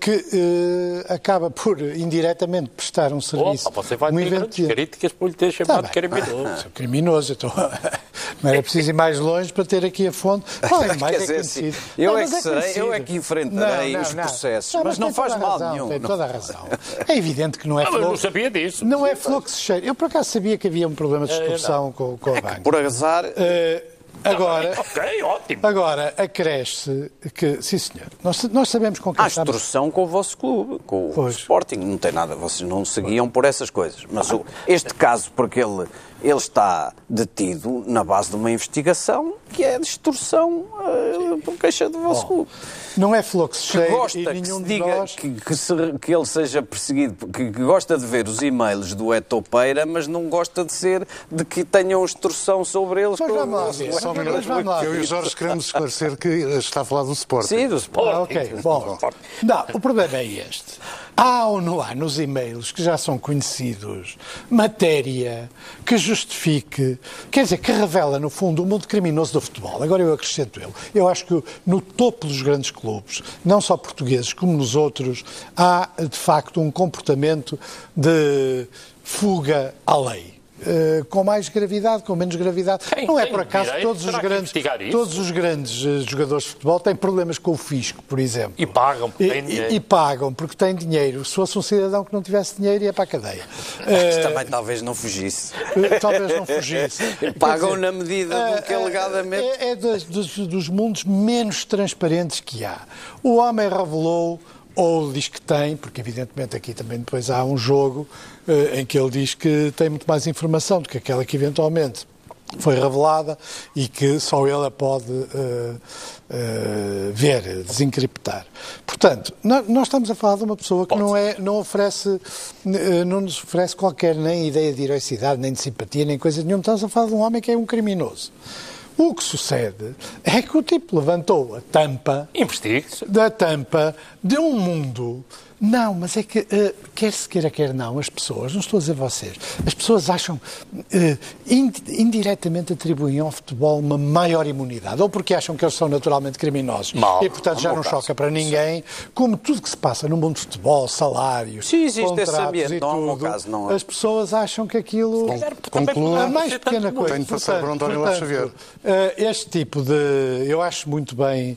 Speaker 4: que eh, acaba por indiretamente prestar um serviço.
Speaker 5: Opa, você vai
Speaker 4: um
Speaker 5: ter
Speaker 4: evento
Speaker 5: grandes
Speaker 4: de-
Speaker 5: críticas por lhe ter
Speaker 4: Tá
Speaker 5: chamado
Speaker 4: bem.
Speaker 5: criminoso.
Speaker 4: Sou criminoso, então não era preciso ir mais longe para ter aqui a fonte. Olha, mais
Speaker 3: Quer
Speaker 4: é
Speaker 3: dizer, assim,
Speaker 4: conhecido.
Speaker 3: eu
Speaker 4: Não,
Speaker 3: é
Speaker 4: mas
Speaker 3: que serei,
Speaker 4: conhecido.
Speaker 3: eu é que enfrentarei os processos, mas não
Speaker 4: tem
Speaker 3: faz mal
Speaker 4: razão,
Speaker 3: nenhum.
Speaker 4: Tem
Speaker 3: Não-
Speaker 4: toda a razão. É evidente que não é
Speaker 5: Não, eu não
Speaker 4: flor.
Speaker 5: sabia disso.
Speaker 4: Não é flor que se cheira. Eu por acaso sabia que havia um problema de extorsão com, com a banca.
Speaker 3: Por azar,
Speaker 4: Eh, agora,
Speaker 5: Ok, ótimo.
Speaker 4: agora acresce que, sim senhor, nós, nós sabemos com quem
Speaker 3: há
Speaker 4: estamos.
Speaker 3: instrução com o vosso clube, com o
Speaker 4: Pois.
Speaker 3: Sporting. Não tem nada, vocês não seguiam por essas coisas. Mas o- este caso, porque ele, ele está detido na base de uma investigação que é de extorsão eh, por queixa do vosso clube.
Speaker 4: Não é que cheira
Speaker 3: gosta
Speaker 4: e
Speaker 3: que se
Speaker 4: de
Speaker 3: diga
Speaker 4: nós...
Speaker 3: que, que se- que ele seja perseguido, que, que gosta de ver os e-mails do Etopeira, mas não gosta de ser de que tenham instrução sobre eles.
Speaker 4: Mas vamos lá ver.
Speaker 2: Só um
Speaker 4: Mas
Speaker 2: minuto,
Speaker 4: vamos lá
Speaker 2: que eu e o Jorge queremos esclarecer que está a falar do Sporting.
Speaker 3: Sim, do Sporting.
Speaker 4: Ah, ok, bom. Não, o problema é este. Há ou não há nos e-mails que já são conhecidos matéria que justifique, quer dizer, que revela, no fundo, o mundo criminoso do futebol. Agora eu acrescento eu. Eu acho que no topo dos grandes clubes, não só portugueses como nos outros, há de facto um comportamento de fuga à lei. Uh, com mais gravidade, com menos gravidade.
Speaker 5: Quem
Speaker 4: não é por acaso
Speaker 5: direito
Speaker 4: todos os grandes, todos os grandes uh, jogadores de futebol têm problemas com o fisco, por exemplo.
Speaker 5: E pagam porque
Speaker 4: E,
Speaker 5: têm dinheiro.
Speaker 4: e- e pagam porque têm dinheiro. Se fosse um cidadão que não tivesse dinheiro, ia para a cadeia.
Speaker 3: Mas
Speaker 4: Uh,
Speaker 3: também talvez não fugisse.
Speaker 4: talvez não fugisse.
Speaker 3: Pagam
Speaker 4: dizer,
Speaker 3: na medida do que
Speaker 4: é-
Speaker 3: alegadamente.
Speaker 4: É, é dos, dos- dos mundos menos transparentes que há. O homem revelou, ou diz que tem, porque evidentemente aqui também depois há um jogo eh, em que ele diz que tem muito mais informação do que aquela que eventualmente foi revelada e que só ele a pode eh, eh, ver, desencriptar. Portanto, nó- nós estamos a falar de uma pessoa que não, é, não, oferece, não nos oferece qualquer nem ideia de heroicidade, nem de simpatia, nem coisa nenhuma. Estamos a falar de um homem que é um criminoso. O que sucede é que o tipo levantou a tampa
Speaker 5: Investigue-se.
Speaker 4: da tampa de um mundo. Não, mas é que, eh, quer se queira, quer não, as pessoas, não estou a dizer vocês, as pessoas acham, eh, ind- indiretamente atribuem ao futebol uma maior imunidade, ou porque acham que eles são naturalmente criminosos.
Speaker 5: Mal,
Speaker 4: e, portanto, já não
Speaker 3: caso.
Speaker 4: choca para ninguém, como tudo que se passa no mundo do futebol, salários,
Speaker 3: Sim, existe esse
Speaker 4: contratos
Speaker 3: ambiente,
Speaker 4: e
Speaker 3: não, meu
Speaker 4: tudo,
Speaker 3: caso, não é.
Speaker 4: as pessoas acham que aquilo...
Speaker 2: Concluo.
Speaker 4: A mais pequena coisa.
Speaker 2: Tenho de passar para o António Lopes Xavier.
Speaker 4: eh, Este tipo de. Eu acho muito bem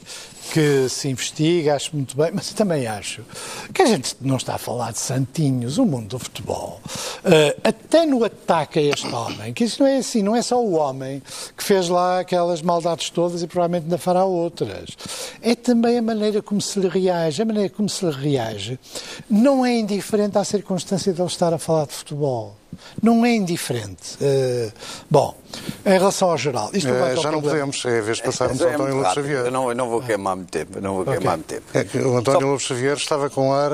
Speaker 4: que se investiga, acho muito bem, mas também acho que a gente não está a falar de santinhos, o mundo do futebol. eh, até no ataque a este homem, que isso não é assim, não é só o homem que fez lá aquelas maldades todas e provavelmente ainda fará outras. É também a maneira como se lhe reage. A maneira como se lhe reage não é indiferente à circunstância de ele estar a falar de futebol. Não é indiferente. Eh, bom, em relação ao geral, isto
Speaker 2: Eh, já não
Speaker 4: problema-
Speaker 2: podemos, é a vez de passarmos
Speaker 3: É
Speaker 2: ao António Lopes. Xavier.
Speaker 3: Eu não, eu não vou queimar muito tempo. Não vou
Speaker 4: Ok.
Speaker 3: queimar muito tempo.
Speaker 2: É que o António Lopes Xavier estava com ar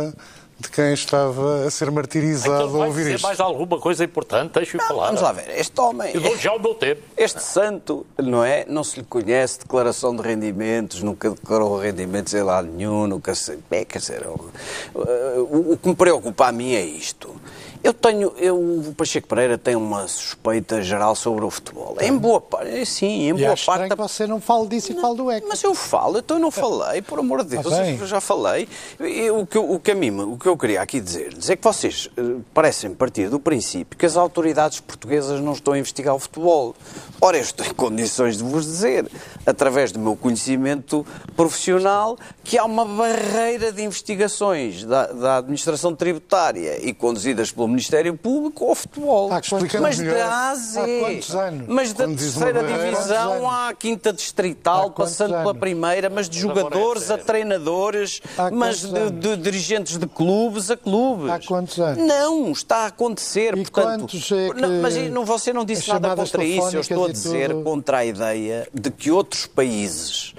Speaker 2: de quem estava a ser martirizado
Speaker 5: Então
Speaker 2: a
Speaker 5: vai
Speaker 2: ouvir isto.
Speaker 5: mais alguma coisa importante, deixe-o falar.
Speaker 3: Vamos lá ver. Este homem.
Speaker 5: Eu dou já o meu tempo.
Speaker 3: Este santo, não é? Não se lhe conhece declaração de rendimentos, nunca declarou rendimentos em lado nenhum, nunca se. É, quer dizer, o, o- o que me preocupa a mim é isto. Eu tenho. Eu, o Pacheco Pereira tem uma suspeita geral sobre o futebol. Em boa parte. Sim, em
Speaker 4: E
Speaker 3: boa parte.
Speaker 4: que você não fale disso e fale do ECA.
Speaker 3: Mas eu falo, então eu não falei, por amor de Deus,
Speaker 4: Ah,
Speaker 3: eu já falei. E o, que, eu- o, que a mim, o que eu queria aqui dizer é que vocês eh, parecem partir do princípio que as autoridades portuguesas não estão a investigar o futebol. Ora, eu estou em condições de vos dizer, através do meu conhecimento profissional, que há uma barreira de investigações da, da administração tributária e conduzidas pelo Ministério Público ao futebol.
Speaker 4: Há quantos
Speaker 3: Mas da A a Z.
Speaker 4: Há quantos anos?
Speaker 3: Mas da terceira divisão à quinta distrital, passando pela
Speaker 4: anos?
Speaker 3: primeira, mas de jogadores a treinadores,
Speaker 4: Há
Speaker 3: mas de, de dirigentes de clubes a clubes.
Speaker 4: Há quantos anos?
Speaker 3: Não, está a acontecer.
Speaker 4: E
Speaker 3: portanto,
Speaker 4: quantos é que
Speaker 3: não, mas não, você não disse nada contra isso. Eu estou a dizer
Speaker 4: tudo?
Speaker 3: contra a ideia de que outros países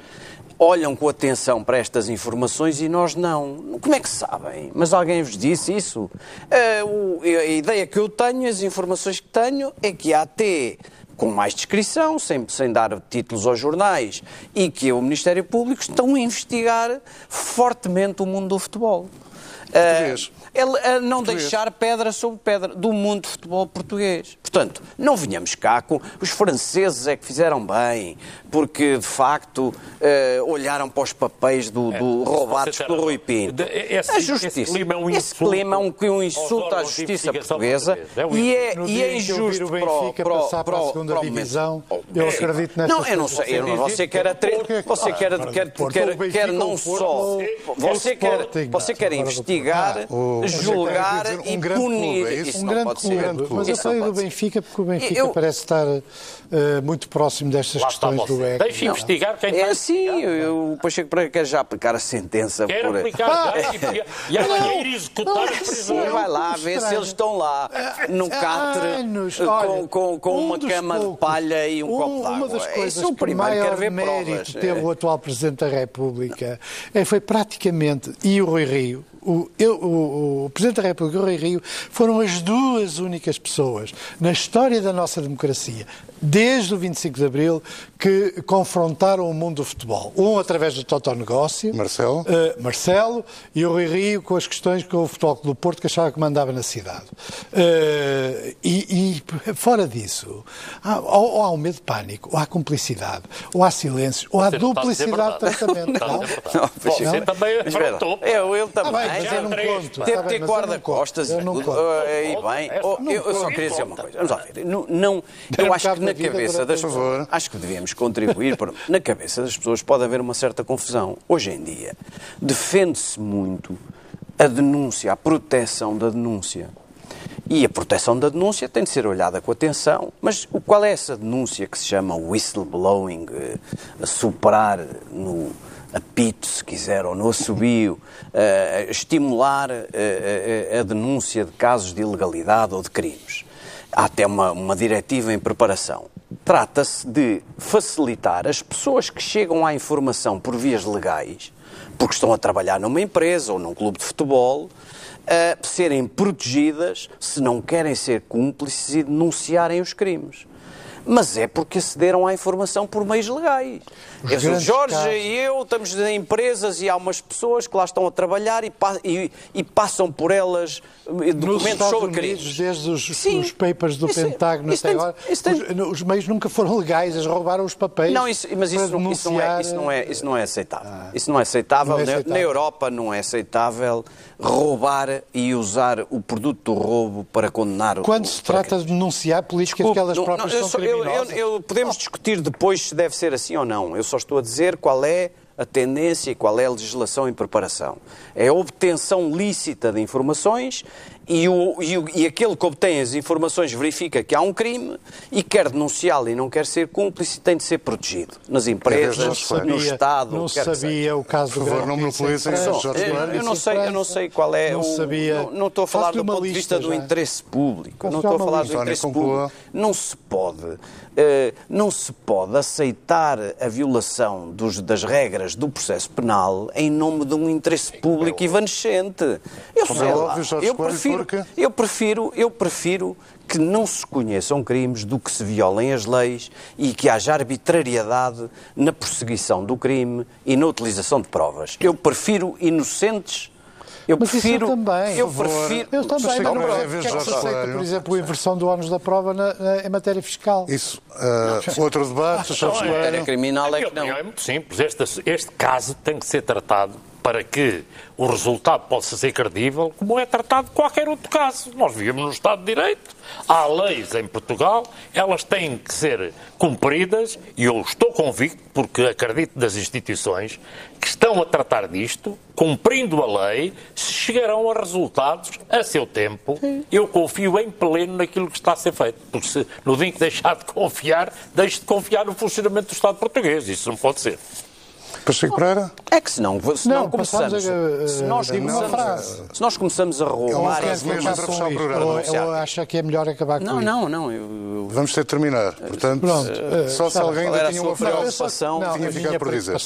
Speaker 3: olham com atenção para estas informações e nós não. Como é que sabem? Mas alguém vos disse isso? Eh, a ideia que eu tenho, as informações que tenho, é que a AT com mais descrição, sem, sem dar títulos aos jornais, e que o Ministério Público estão a investigar fortemente o mundo do futebol.
Speaker 2: Português.
Speaker 3: Eh, ele- a não
Speaker 2: Português.
Speaker 3: deixar pedra sobre pedra do mundo de futebol português. Portanto, não venhamos cá com os franceses é que fizeram bem, porque de facto eh, olharam para os papéis do, do roubados
Speaker 5: você tem
Speaker 3: pelo. Rui Pinto.
Speaker 5: De- esse-
Speaker 3: a
Speaker 5: esse
Speaker 3: justiça.
Speaker 5: clima é um
Speaker 3: esse
Speaker 5: insulto
Speaker 3: clima é um, um insulto à justiça portuguesa.
Speaker 5: É um
Speaker 3: e é, e é injusto para o-
Speaker 4: Benfica
Speaker 3: para o-
Speaker 4: passar para a
Speaker 3: para o-
Speaker 4: segunda divisão,
Speaker 3: Oh,
Speaker 4: eu
Speaker 3: é.
Speaker 4: acredito nestas
Speaker 3: Não, eu não sei, eu não- você quer, atre...
Speaker 4: Porque,
Speaker 3: você quer, quer, quer, quer não só, você quer, você quer
Speaker 4: do
Speaker 3: investigar.
Speaker 2: Ah, o-
Speaker 3: julgar
Speaker 2: dizer, um
Speaker 3: e
Speaker 2: grande clube,
Speaker 3: punir.
Speaker 2: é isso?
Speaker 4: Um
Speaker 3: não
Speaker 4: grande
Speaker 3: pode
Speaker 4: clube,
Speaker 3: ser.
Speaker 2: grande clube.
Speaker 4: mas eu falei do. Benfica porque o Benfica
Speaker 3: Eu-
Speaker 4: parece estar eh, muito próximo destas
Speaker 5: Lá
Speaker 4: questões do. ECA.
Speaker 5: Deixe investigar quem
Speaker 3: É
Speaker 5: está a
Speaker 3: assim,
Speaker 5: investigar.
Speaker 3: eu- o Pacheco Pereira quer já aplicar a sentença
Speaker 5: Quer
Speaker 3: por...
Speaker 5: aplicar já e- amanhã ir executar
Speaker 3: Sim,
Speaker 5: prisões.
Speaker 3: vai lá ver se eles estão lá no
Speaker 4: Há
Speaker 3: catre com,
Speaker 4: um
Speaker 3: uma cama de palha e um, copo d'água.
Speaker 4: Uma das coisas
Speaker 3: é o
Speaker 4: que maior mérito teve
Speaker 3: É.
Speaker 4: o atual Presidente da República eh, foi praticamente, e o Rui Rio, o, eu- o- o Presidente da República e o Rui Rio foram as duas únicas pessoas na história da nossa democracia, desde o 25 de Abril, que confrontaram o mundo do futebol. Um através do Totonegócio,
Speaker 2: Marcelo.
Speaker 4: Uh, Marcelo e o Rui Rio com as questões com o Futebol do Porto que achava que mandava na cidade. Uh, e, e, fora disso, há, ou, ou há um medo de pânico, ou há cumplicidade, ou há silêncio, ou há
Speaker 5: não a dizer
Speaker 4: duplicidade de tratamento.
Speaker 5: A
Speaker 4: Não?
Speaker 3: Não.
Speaker 4: Ah, não
Speaker 3: que
Speaker 4: bem,
Speaker 3: ter
Speaker 4: mas eu
Speaker 3: guarda-costas.
Speaker 4: não conto. Eu não conto.
Speaker 3: Aí bem, oh, eu, eu só queria dizer uma coisa. Vamos lá ver. Não, não-
Speaker 4: Ter
Speaker 3: eu acho que na cabeça das pessoas, acho que devíamos contribuir. na cabeça das pessoas pode haver uma certa confusão. Hoje em dia, defende-se muito a denúncia, a proteção da denúncia. E a proteção da denúncia tem de ser olhada com atenção, mas o- qual é essa denúncia que se chama whistleblowing, eh, a soprar no apito, se quiser, ou no assobio, eh, estimular eh, a denúncia de casos de ilegalidade ou de crimes? Há até uma, uma diretiva em preparação. Trata-se de facilitar as pessoas que chegam à informação por vias legais, porque estão a trabalhar numa empresa ou num clube de futebol, a serem protegidas se não querem ser cúmplices e denunciarem os crimes. Mas é porque acederam à informação por meios legais.
Speaker 4: Os
Speaker 3: o Jorge
Speaker 4: casos-
Speaker 3: e eu estamos em empresas e há umas pessoas que lá estão a trabalhar e, e- e passam por elas eh, documentos sobre crimes.
Speaker 4: desde os,
Speaker 3: Sim.
Speaker 4: os papers do
Speaker 3: Isso-
Speaker 4: Pentágono
Speaker 3: isso
Speaker 4: até agora,
Speaker 3: isso tem-
Speaker 4: os, os meios nunca foram legais, eles roubaram os papéis.
Speaker 3: Não, isso, mas isso não, não é, isso, não é, isso não é aceitável. isso não é
Speaker 4: Não
Speaker 3: aceitável.
Speaker 4: é
Speaker 3: Na-
Speaker 4: aceitável.
Speaker 3: Na Europa não é aceitável roubar e usar o produto do roubo para condenar o
Speaker 4: Quando se
Speaker 3: para
Speaker 4: trata de denunciar políticas que elas
Speaker 3: não,
Speaker 4: próprias
Speaker 3: não,
Speaker 4: são
Speaker 3: só- eu- eu- eu- podemos discutir depois se deve ser assim ou não. Eu só estou a dizer qual é a tendência e qual é a legislação em preparação. É a obtenção lícita de informações e, o, e, o- e aquele que obtém as informações verifica que há um crime e quer denunciá-lo e não quer ser cúmplice tem de ser protegido. Nas empresas,
Speaker 2: não
Speaker 3: no
Speaker 2: sabia-
Speaker 3: Estado,
Speaker 4: não sabia o caso do
Speaker 2: Por favor, não
Speaker 4: França.
Speaker 2: isso, Jorge
Speaker 3: Eu, eu não sei, eu não sei qual é
Speaker 4: Não
Speaker 3: o.
Speaker 4: sabia.
Speaker 3: Não, não estou a falar do ponto de vista do
Speaker 4: já.
Speaker 3: interesse público. Não estou a falar do interesse público. Não se pode, não se pode aceitar a violação dos- das regras do processo penal em nome de um interesse público evannescente. Eu
Speaker 2: Como
Speaker 3: sei
Speaker 2: é
Speaker 3: lá, eu prefiro, eu prefiro, eu prefiro que não se conheçam crimes do que se violem as leis e que haja arbitrariedade na perseguição do crime e na utilização de provas. Eu prefiro inocentes. Eu
Speaker 4: Mas
Speaker 3: prefiro.
Speaker 4: isso eu também.
Speaker 3: Eu prefiro.
Speaker 4: Eu também, mas não é que aceita,
Speaker 2: Coelho.
Speaker 4: por exemplo, a inversão do ónus da prova na- na- em matéria fiscal?
Speaker 2: Isso. ah, outro debate, Jorge
Speaker 5: Não, é-
Speaker 3: matéria criminal é que não.
Speaker 5: é muito simples. Este, este caso tem que ser tratado para que o resultado possa ser credível, como é tratado qualquer outro caso. Nós vivemos no Estado de Direito, há leis em Portugal, elas têm que ser cumpridas e eu estou convicto, porque acredito nas instituições, que estão a tratar disto, cumprindo a lei, se chegarão a resultados a seu tempo. Eu confio em pleno naquilo que está a ser feito, porque se no dia em que deixar de confiar, deixo de confiar no funcionamento do Estado português. Isso não pode ser.
Speaker 2: Pacheco Pereira?
Speaker 3: É que se não, se
Speaker 4: Não,
Speaker 3: não começamos.
Speaker 4: a-
Speaker 3: se, nós começamos
Speaker 4: frase.
Speaker 3: se nós começamos a
Speaker 4: Ou,
Speaker 2: programa.
Speaker 3: Anunciar.
Speaker 4: ou acha que é melhor acabar com
Speaker 3: Não,
Speaker 4: isso?
Speaker 3: não, não. eu-
Speaker 2: Vamos ter de terminar. Portanto,
Speaker 4: Pronto,
Speaker 2: eh, só se
Speaker 4: sabe,
Speaker 2: alguém ainda
Speaker 3: a
Speaker 2: tinha uma frase.
Speaker 3: preocupação?
Speaker 4: Não,
Speaker 2: tinha
Speaker 4: a
Speaker 2: ficado por dizer.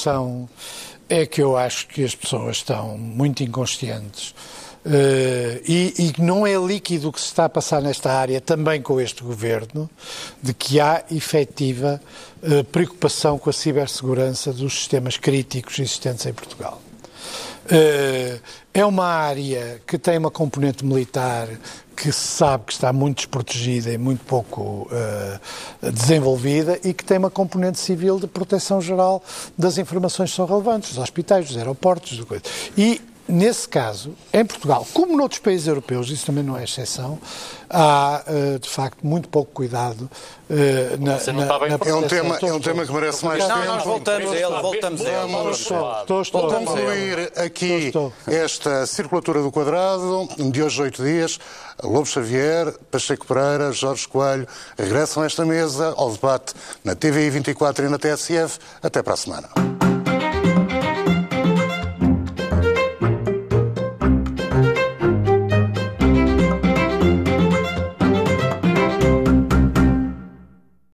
Speaker 4: É que eu acho que as pessoas estão muito inconscientes eh, e, que não é líquido o que se está a passar nesta área, também com este governo, de que há efetiva eh, preocupação com a cibersegurança dos sistemas críticos existentes em Portugal. Eh, É uma área que tem uma componente militar que se sabe que está muito desprotegida e muito pouco eh, desenvolvida e que tem uma componente civil de proteção geral das informações que são relevantes, dos hospitais, dos aeroportos, do coisa. E Nesse caso, em Portugal, como noutros países europeus, isso também não é exceção, há, eh, de facto, muito pouco cuidado eh, na,
Speaker 5: Você não
Speaker 4: na,
Speaker 5: está bem
Speaker 4: na.
Speaker 2: É um tema, é um tema que merece mais
Speaker 3: Não,
Speaker 2: tempo.
Speaker 3: nós voltamos a ele, voltamos a ele.
Speaker 2: Vamos
Speaker 4: Estou, estou, estou.
Speaker 2: Vou concluir aqui
Speaker 4: Estou,
Speaker 2: esta circulatura do quadrado de hoje oito dias. Lobo Xavier, Pacheco Pereira, Jorge Coelho regressam a esta mesa ao debate na TVI 24 e na TSF. Até para a semana.